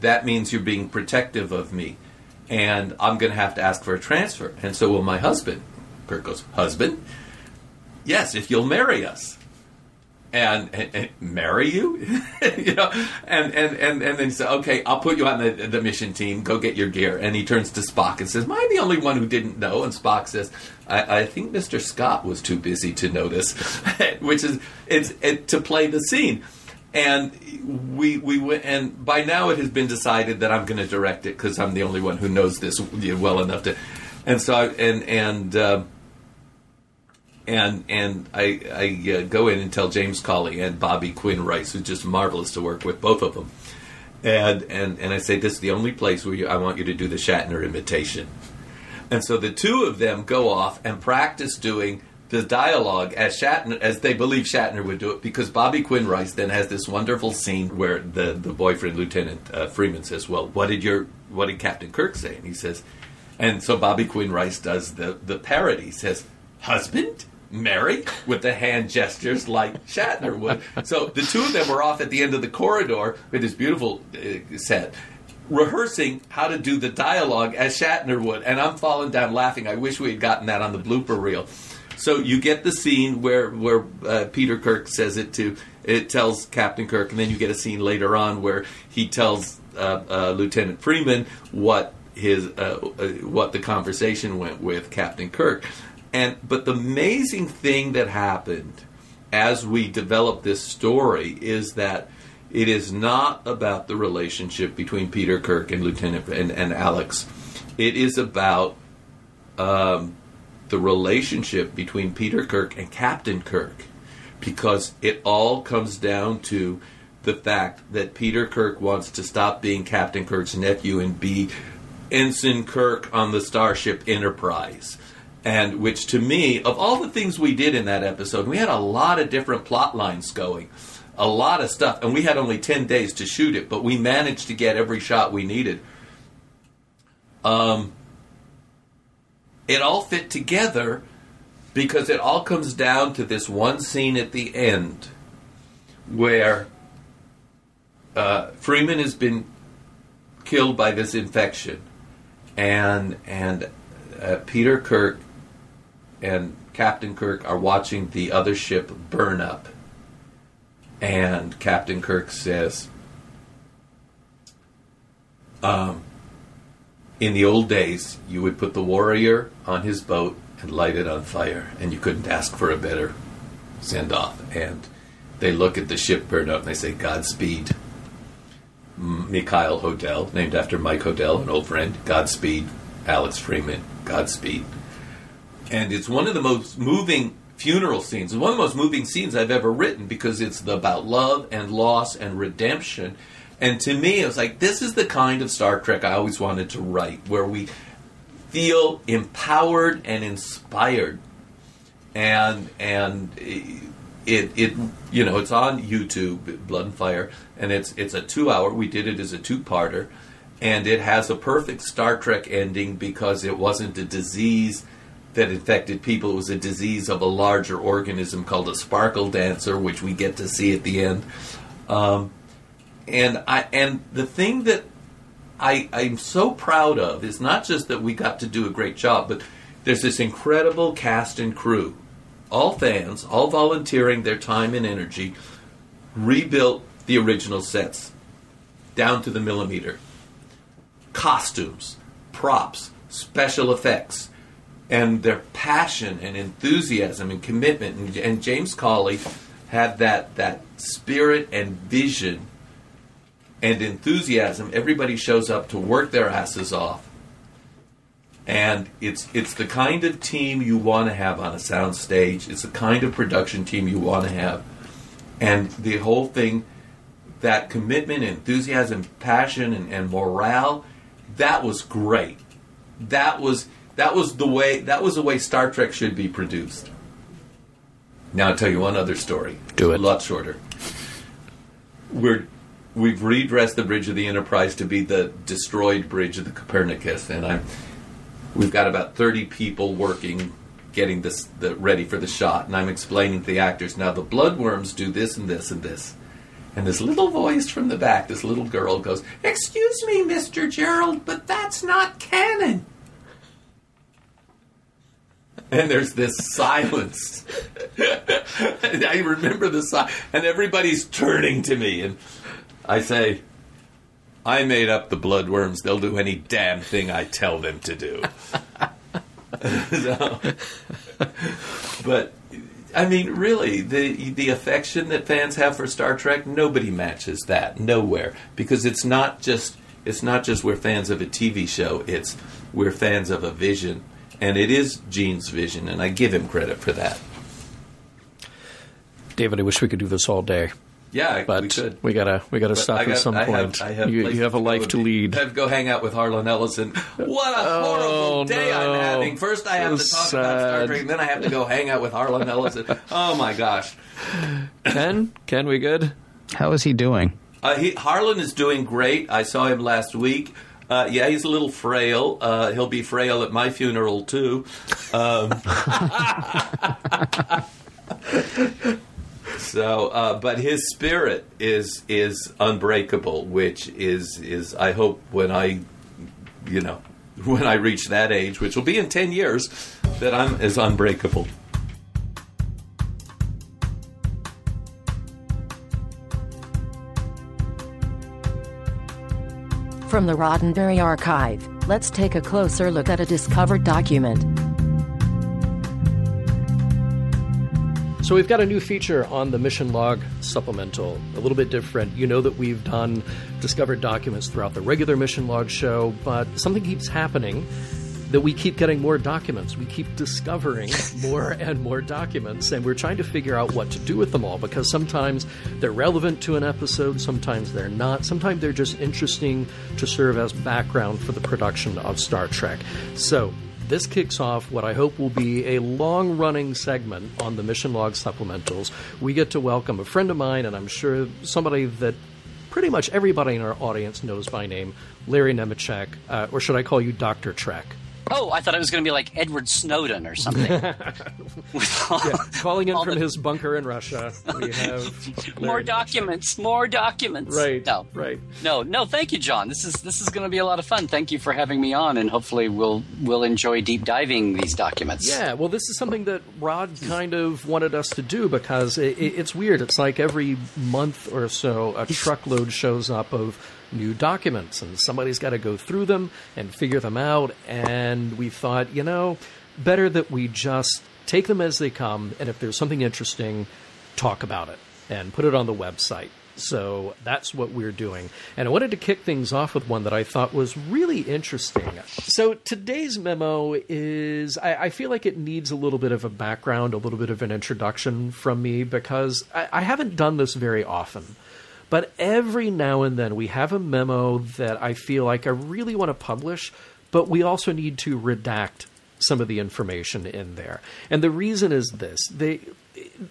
That means you're being protective of me, and I'm going to have to ask for a transfer." And so, will my husband? Kirk goes, "Husband? Yes, if you'll marry us." And, and, and marry you, you know, and and and and then say, okay, I'll put you on the the mission team. Go get your gear. And he turns to Spock and says, "Am I the only one who didn't know?" And Spock says, "I, I think Mister Scott was too busy to notice," which is it's it, to play the scene. And we we went, and by now it has been decided that I'm going to direct it because I'm the only one who knows this well enough to. And so I, and and. Uh, and and I, I uh, go in and tell James Cawley and Bobby Quinn Rice, who's just marvelous to work with, both of them. and and and I say this is the only place where you, I want you to do the Shatner imitation. And so the two of them go off and practice doing the dialogue as Shatner, as they believe Shatner would do it, because Bobby Quinn Rice then has this wonderful scene where the, the boyfriend, Lieutenant uh, Freeman, says, "Well, what did your what did Captain Kirk say?" And he says, and so Bobby Quinn Rice does the the parody, says, "Husband." Mary with the hand gestures like Shatner would. So the two of them were off at the end of the corridor with this beautiful uh, set, rehearsing how to do the dialogue as Shatner would. And I'm falling down laughing. I wish we had gotten that on the blooper reel. So you get the scene where where uh, Peter Kirk says it to it tells Captain Kirk, and then you get a scene later on where he tells uh, uh, Lieutenant Freeman what his uh, uh, what the conversation went with Captain Kirk. And but the amazing thing that happened as we develop this story is that it is not about the relationship between Peter Kirk and Lieutenant and, and Alex. It is about um, the relationship between Peter Kirk and Captain Kirk, because it all comes down to the fact that Peter Kirk wants to stop being Captain Kirk's nephew and be Ensign Kirk on the Starship Enterprise and which to me, of all the things we did in that episode, we had a lot of different plot lines going, a lot of stuff, and we had only 10 days to shoot it, but we managed to get every shot we needed. Um, it all fit together because it all comes down to this one scene at the end where uh, Freeman has been killed by this infection, and and uh, Peter Kirk and Captain Kirk are watching the other ship burn up. And Captain Kirk says, um, In the old days, you would put the warrior on his boat and light it on fire, and you couldn't ask for a better send off. And they look at the ship burn up and they say, Godspeed. Mikhail Hodel, named after Mike Hodel, an old friend. Godspeed, Alex Freeman. Godspeed and it's one of the most moving funeral scenes. It's one of the most moving scenes I've ever written because it's about love and loss and redemption. And to me, it was like this is the kind of Star Trek I always wanted to write, where we feel empowered and inspired, and and it it you know it's on YouTube, Blood and Fire, and it's it's a two hour. We did it as a two parter, and it has a perfect Star Trek ending because it wasn't a disease that infected people. It was a disease of a larger organism called a sparkle dancer, which we get to see at the end. Um, and I and the thing that I I'm so proud of is not just that we got to do a great job, but there's this incredible cast and crew, all fans, all volunteering their time and energy, rebuilt the original sets down to the millimeter. Costumes, props, special effects and their passion and enthusiasm and commitment. And, and James Cawley had that that spirit and vision and enthusiasm. Everybody shows up to work their asses off. And it's it's the kind of team you want to have on a sound stage. It's the kind of production team you want to have. And the whole thing, that commitment, enthusiasm, passion, and, and morale, that was great. That was that was the way that was the way Star Trek should be produced. Now I'll tell you one other story. Do it. A lot shorter. We're we've redressed the bridge of the Enterprise to be the destroyed bridge of the Copernicus, and I'm we've got about thirty people working getting this the, ready for the shot, and I'm explaining to the actors now the bloodworms do this and this and this. And this little voice from the back, this little girl goes, Excuse me, Mr. Gerrold, but that's not canon and there's this silence. I remember the silence, and everybody's turning to me, and I say, I made up the bloodworms. They'll do any damn thing I tell them to do. so, but I mean, really, the the affection that fans have for Star Trek, nobody matches that. Nowhere, because it's not just it's not just we're fans of a TV show. It's we're fans of a vision and it is Gene's vision, and I give him credit for that. David, I wish we could do this all day. Yeah, but we could. we gotta we gotta But stop I at some I point. have, I have you, you have a life and to lead. Have to go hang out with Harlan Ellison. What a horrible Oh, day no. I'm having. First, I have to talk about Star. Trek, and then I have to go hang out with Harlan Ellison. Oh my gosh. Ken, Ken, we good? How is he doing? Uh, he, Harlan is doing great. I saw him last week. Uh, yeah, he's a little frail. Uh, he'll be frail at my funeral too. Um, so, uh, but his spirit is is unbreakable, which is is I hope when I, you know, when I reach that age, which will be in ten years, that I'm as unbreakable. From the Roddenberry Archive, let's take a closer look at a discovered document. So we've got a new feature on the mission log supplemental, a little bit different. You know that we've done discovered documents throughout the regular mission log show, but something keeps happening that we keep getting more documents. We keep discovering more and more documents, and we're trying to figure out what to do with them all because sometimes they're relevant to an episode, sometimes they're not, sometimes they're just interesting to serve as background for the production of Star Trek. So, this kicks off what I hope will be a long running segment on the Mission Log supplementals. We get to welcome a friend of mine, and I'm sure somebody that pretty much everybody in our audience knows by name, Larry Nemecek, uh, or should I call you Dr. Trek? Oh, I thought it was going to be like Edward Snowden or something. All- Calling in from the- his bunker in Russia, we have more documents, more documents. Right, No, right. no, no. Thank you, John. This is this is going to be a lot of fun. Thank you for having me on, and hopefully we'll we'll enjoy deep diving these documents. Yeah, well, this is something that Rod kind of wanted us to do because it, it, it's weird. It's like every month or so, a truckload shows up of new documents, and somebody's got to go through them and figure them out. And we thought, you know, better that we just take them as they come, and if there's something interesting, talk about it and put it on the website. So that's what we're doing. And I wanted to kick things off with one that I thought was really interesting. So today's memo is, I, I feel like it needs a little bit of a background, a little bit of an introduction from me because I, I haven't done this very often. But every now and then we have a memo that I feel like I really want to publish, but we also need to redact some of the information in there. And the reason is this: they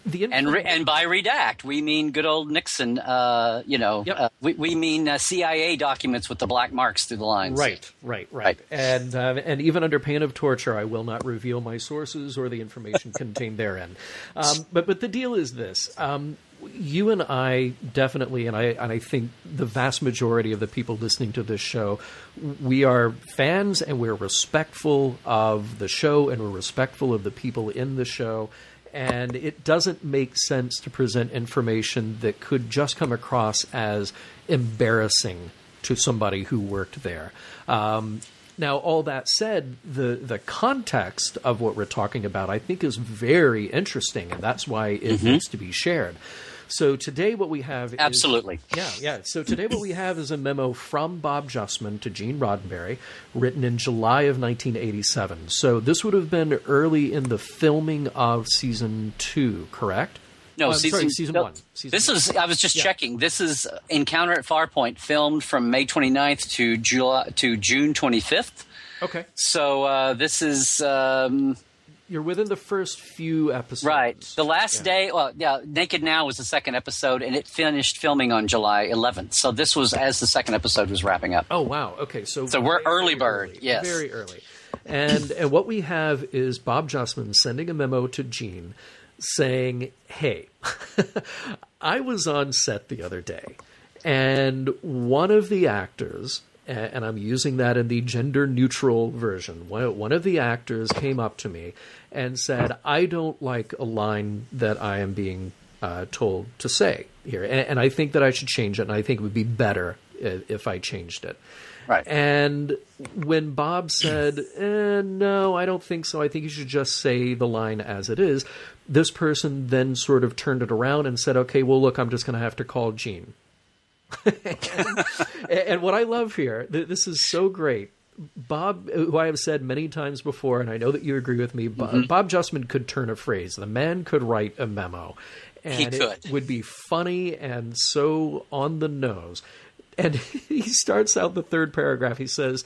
the And re- and by redact, we mean good old Nixon. Uh, you know, Yep. uh, we we mean uh, CIA documents with the black marks through the lines. Right, right, right. Right. And um, and even under pain of torture, I will not reveal my sources or the information contained therein. Um, but but the deal is this: um, you and I definitely, and I and I think the vast majority of the people listening to this show, we are fans and we're respectful of the show and we're respectful of the people in the show. And it doesn't make sense to present information that could just come across as embarrassing to somebody who worked there. Um, now, all that said, the the context of what we're talking about, I think, is very interesting, and that's why it needs to be shared. So today, what we have is- Absolutely. yeah, yeah. So today, what we have is a memo from Bob Justman to Gene Roddenberry, written in July of 1987. So this would have been early in the filming of season two, correct? No, Oh, season, sorry, season no, one. Season this one. is. I was just Yeah. checking. This is Encounter at Farpoint, filmed from May 29th to July to June 25th. okay. So uh, this is um, You're within the first few episodes, right. The last Yeah. day. Well, yeah. Naked Now was the second episode, and it finished filming on July 11th. So this was as the second episode was wrapping up. Oh wow. Okay, so So we're early bird, early, yes. very early. And and what we have is Bob Justman sending a memo to Gene saying, "Hey, I was on set the other day, and one of the actors." And I'm using that in the gender neutral version. One one of the actors came up to me and said, I don't like a line that I am being uh, told to say here. And, and I think that I should change it, and I think it would be better if, if I changed it. Right. And when Bob said, eh, "No, I don't think so. I think you should just say the line as it is," this person then sort of turned it around and said, "Okay, well, look, I'm just going to have to call Gene." and, what I love here, th- this is so great. Bob, who I have said many times before, and I know that you agree with me, Bob, mm-hmm. Bob Justman could turn a phrase. The man could write a memo. and He could. it would be funny and so on the nose. And he starts out the third paragraph. He says,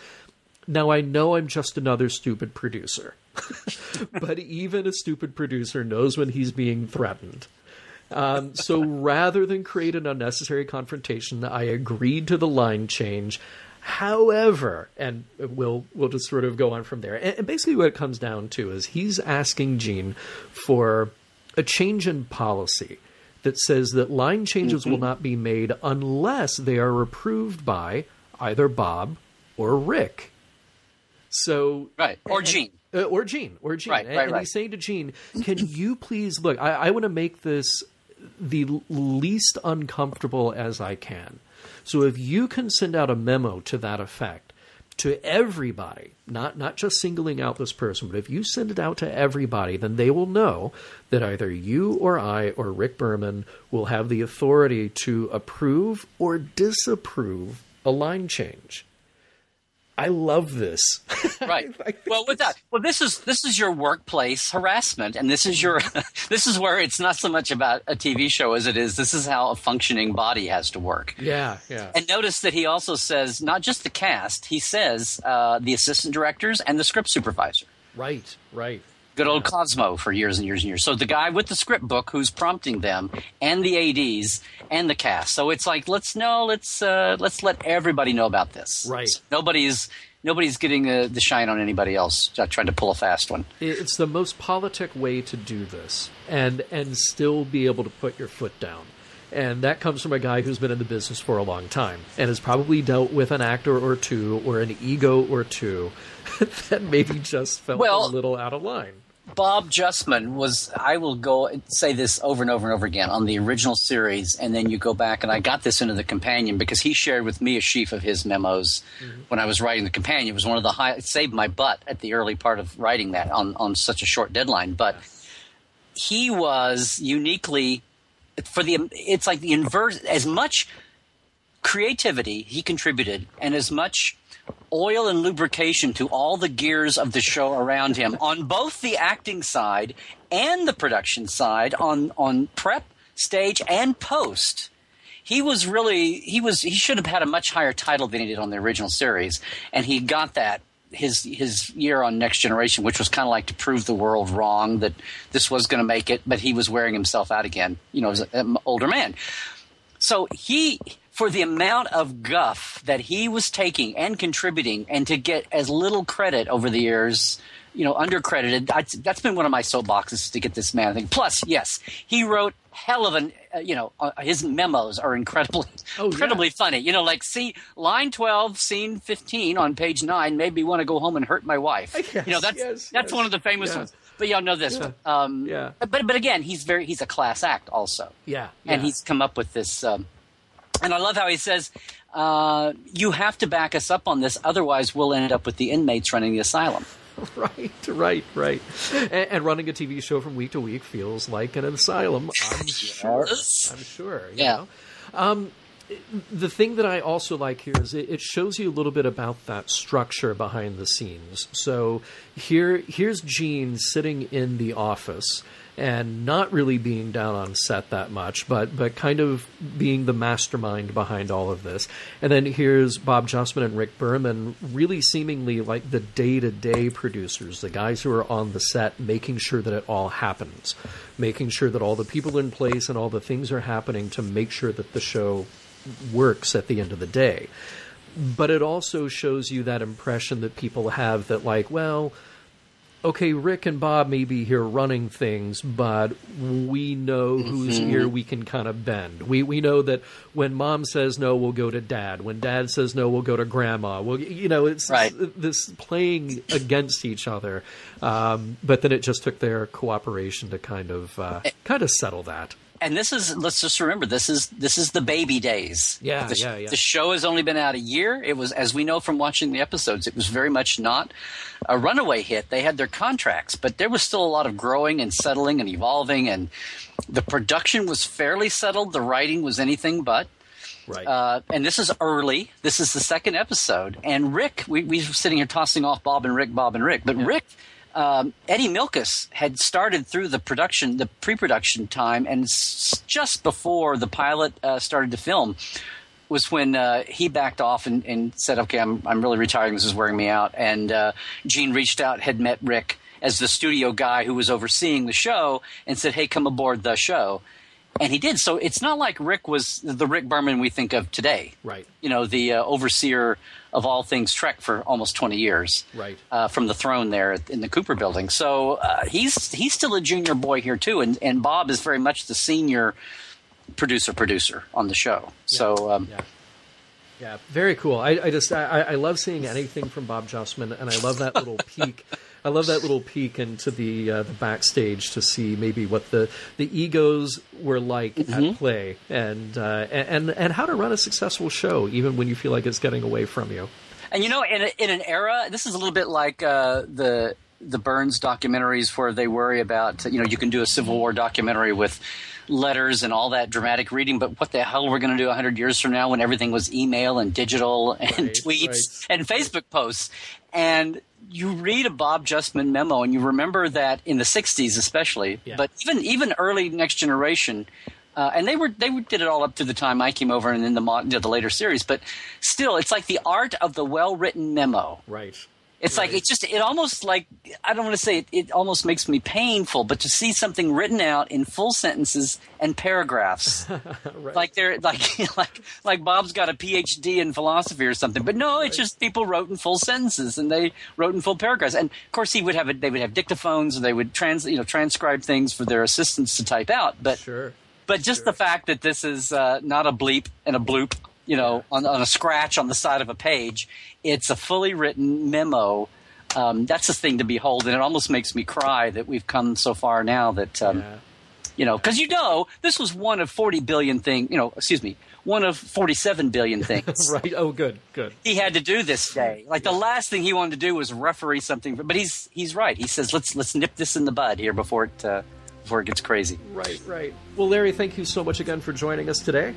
"Now I know I'm just another stupid producer, but even a stupid producer knows when he's being threatened." Um, so rather than create an unnecessary confrontation, I agreed to the line change. However, and we'll we'll just sort of go on from there. And, and basically, what it comes down to is he's asking Gene for a change in policy that says that line changes will not be made unless they are approved by either Bob or Rick. So Right. Or Gene. uh, or Gene, or Gene, Right, and, right, and right. he's saying to Gene, "Can you please look? I, I want to make this the least uncomfortable as I can. So if you can send out a memo to that effect to everybody, not not just singling out this person, but if you send it out to everybody, then they will know that either you or I or Rick Berman will have the authority to approve or disapprove a line change." I love this. right well with that well this is this is your workplace harassment and this is your this is where it's not so much about a tv show as it is this is how a functioning body has to work Yeah, yeah. and notice that he also says not just the cast he says uh, the assistant directors and the script supervisor Right, right. Good old Cosmo for years and years and years. So the guy with the script book who's prompting them, and the ads and the cast. So it's like let's know, let's uh, let's let everybody know about this. Right. Nobody's nobody's getting uh, the shine on anybody else uh, trying to pull a fast one. It's the most politic way to do this and and still be able to put your foot down. And that comes from a guy who's been in the business for a long time and has probably dealt with an actor or two or an ego or two that maybe just felt Well- a little out of line. Bob Justman was, I will go say this over and over and over again on the original series, and then you go back, and I got this into the companion because he shared with me a sheaf of his memos mm-hmm. when I was writing the companion. It was one of the high, it saved my butt at the early part of writing that on, on such a short deadline. But he was uniquely, for the, it's like the inverse, as much creativity he contributed and as much oil and lubrication to all the gears of the show around him on both the acting side and the production side on on prep stage and post. He was really he was he should have had a much higher title than he did on the original series. And he got that his his year on next generation which was kind of like to prove the world wrong that this was going to make it but he was wearing himself out again you know as an older man. So he, for the amount of guff that he was taking and contributing, and to get as little credit over the years, you know, undercredited. I, that's been one of my soapboxes to get this man. I think. Plus, yes, he wrote hell of an. Uh, you know, uh, his memos are incredibly, Oh, yeah. incredibly funny. You know, like see line twelve, scene fifteen on page nine made me want to go home and hurt my wife. Yes, you know, that's yes, that's yes. one of the famous Yeah. ones. But y'all know this Yeah. Um, Yeah. But but again, he's very he's a class act also Yeah. and yeah. he's come up with this. Um, and I love how he says, uh, "You have to back us up on this, otherwise we'll end up with the inmates running the asylum." Right, right, right. And, and running a TV show from week to week feels like an asylum. I'm sure. I'm sure. you Yeah. know? Um, the thing that I also like here is it, it shows you a little bit about that structure behind the scenes. So here, here's Gene sitting in the office and not really being down on set that much, but but kind of being the mastermind behind all of this. And then here's Bob Justman and Rick Berman, really seemingly like the day to day producers, the guys who are on the set, making sure that it all happens, making sure that all the people in place and all the things are happening to make sure that the show works at the end of the day. But it also shows you that impression that people have that, like, well, okay, Rick and Bob may be here running things, but we know whose ear we can kind of bend. We we know that when mom says no, we'll go to dad. When dad says no, we'll go to grandma. Well, you know, it's Right. this playing against each other. Um, but then it just took their cooperation to kind of uh, kind of settle that. And this is let's just remember this is this is the baby days. Yeah, the, yeah, yeah. The show has only been out a year. It was, as we know from watching the episodes, it was very much not a runaway hit. They had their contracts, but there was still a lot of growing and settling and evolving, and the production was fairly settled. The writing was anything but. Right. Uh, and this is early. This is the second episode. And Rick, we, we were sitting here tossing off Bob and Rick, Bob and Rick. But Rick, um, Eddie Milkis had started through the production, the pre-production time, and s- just before the pilot uh, started to film was when uh, he backed off and, and said, "Okay, I'm I'm really retiring. This is wearing me out." And uh, Gene reached out, had met Rick as the studio guy who was overseeing the show, and said, "Hey, come aboard the show." And he did. So it's not like Rick was the Rick Berman we think of today. Right. You know, the uh, overseer of all things Trek for almost 20 years. Right. Uh, from the throne there in the Cooper building. So uh, he's he's still a junior boy here too. And, and Bob is very much the senior producer producer on the show. So um, Yeah. Yeah, very cool. I, I just I, I love seeing anything from Bob Justman, and I love that little peek. I love that little peek into the uh, the backstage to see maybe what the, the egos were like at play, and, uh, and and how to run a successful show, even when you feel like it's getting away from you. And you know, in, a, in an era, this is a little bit like uh, the the Burns documentaries, where they worry about you know you can do a Civil War documentary with letters and all that dramatic reading, but what the hell we're going to do hundred years from now when everything was email and digital and Right, tweets right, and Facebook posts, and you read a Bob Justman memo and you remember that in the '60s, especially, Yeah. but even even early Next Generation. Uh, and they were they did it all up to the time I came over and then the mo- you know, the later series. But still, it's like the art of the well written memo. Right. It's like it's just it almost like I don't want to say it, it almost makes me painful, but to see something written out in full sentences and paragraphs, like they're like like like Bob's got a PhD in philosophy or something, but no, it's just people wrote in full sentences and they wrote in full paragraphs, and of course he would have it. They would have dictaphones, and they would trans you know transcribe things for their assistants to type out, but. Sure. But just the fact that this is uh, not a bleep and a bloop, you know, on, on a scratch on the side of a page, it's a fully written memo. Um, that's a thing to behold, and it almost makes me cry that we've come so far now that, um, Yeah. you know, because you know, this was one of 40 billion thing, you know, excuse me, one of 47 billion things. Right. Oh, good. Good. He had to do this day. Like the last thing he wanted to do was referee something, but he's he's right. He says let's let's nip this in the bud here before it uh, before it gets crazy. Right, right. Well, Larry, thank you so much again for joining us today.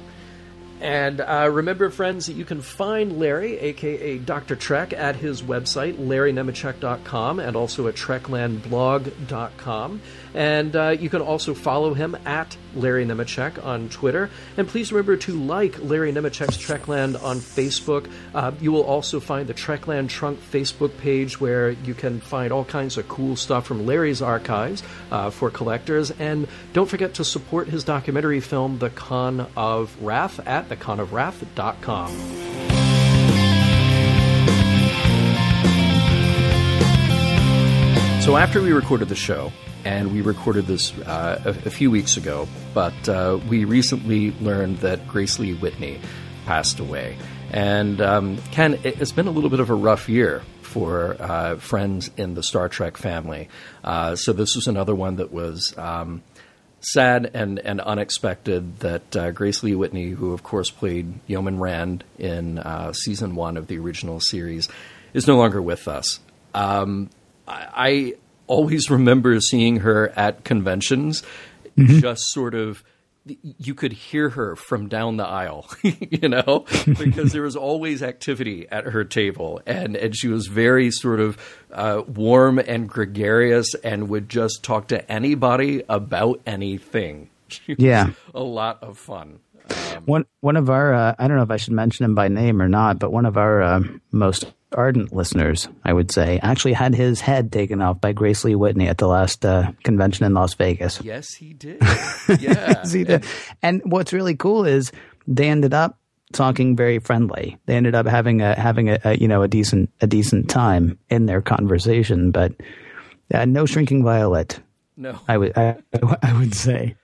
And uh, remember, friends, that you can find Larry, aka Dr. Trek, at his website, larrynemecek.com, and also at treklandblog.com. And uh, you can also follow him at Larry Nemecek on Twitter. And please remember to like Larry Nemecek's Trekland on Facebook. Uh, you will also find the Trekland Trunk Facebook page where you can find all kinds of cool stuff from Larry's archives uh, for collectors. And don't forget to support his documentary film, The Con of Wrath, at theconofwrath.com. So after we recorded the show, and we recorded this uh, a, a few weeks ago, but uh, we recently learned that Grace Lee Whitney passed away. And um, Ken, it, it's been a little bit of a rough year for uh, friends in the Star Trek family. Uh, so this was another one that was. Um, sad and, and unexpected that uh, Grace Lee Whitney, who of course played Yeoman Rand in uh, season one of the original series, is no longer with us. Um, I always remember seeing her at conventions, just sort of. You could hear her from down the aisle, you know, because there was always activity at her table, and, and she was very sort of uh, warm and gregarious, and would just talk to anybody about anything. She was Yeah. a lot of fun. One one of our uh, I don't know if I should mention him by name or not, but one of our uh, most ardent listeners, I would say, actually had his head taken off by Grace Lee Whitney at the last uh, convention in Las Vegas. Yes, he did. Yeah, See that? And what's really cool is they ended up talking very friendly. They ended up having a having a, a you know a decent a decent time in their conversation, but uh, no shrinking violet. no, I would I, I would say,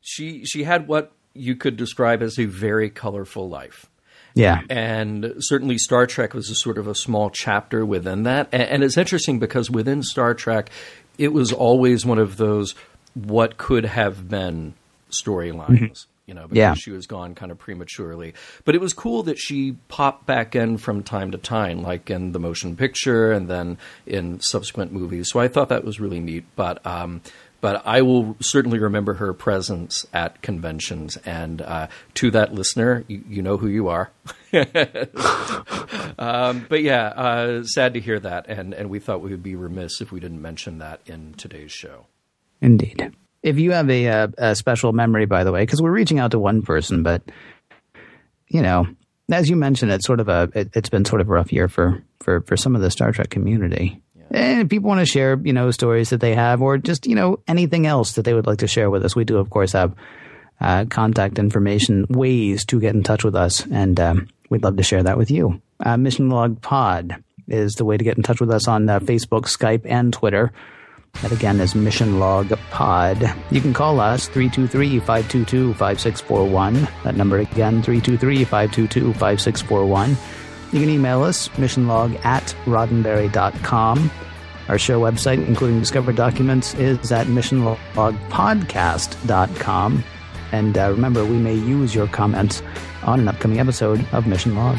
she she had what you could describe as a very colorful life. yeah, and certainly Star Trek was a sort of a small chapter within that. And, it's interesting because within Star Trek, it was always one of those what could have been storylines. You know, because Yeah. she was gone kind of prematurely. But it was cool that she popped back in from time to time, like in the motion picture and then in subsequent movies. So I thought that was really neat. But um, but I will certainly remember her presence at conventions. And uh, to that listener, you, you, know who you are. um, but yeah, uh, sad to hear that, and and we thought we would be remiss if we didn't mention that in today's show. Indeed. If you have a, a, a special memory, by the way, because we're reaching out to one person, but you know, as you mentioned, it's sort of a it, has been sort of a rough year for for for some of the Star Trek community. And people want to share, you know, stories that they have, or just you know anything else that they would like to share with us, we do, of course, have uh, contact information, ways to get in touch with us, and um, we'd love to share that with you. Uh, Mission Log Pod is the way to get in touch with us on uh, Facebook, Skype, and Twitter. That again is Mission Log Pod. You can call us 323 522 5641. That number again, 323 522 5641. You can email us, missionlog at roddenberry.com. Our show website, including discovered documents, is at missionlogpodcast.com. And uh, remember, we may use your comments on an upcoming episode of Mission Log.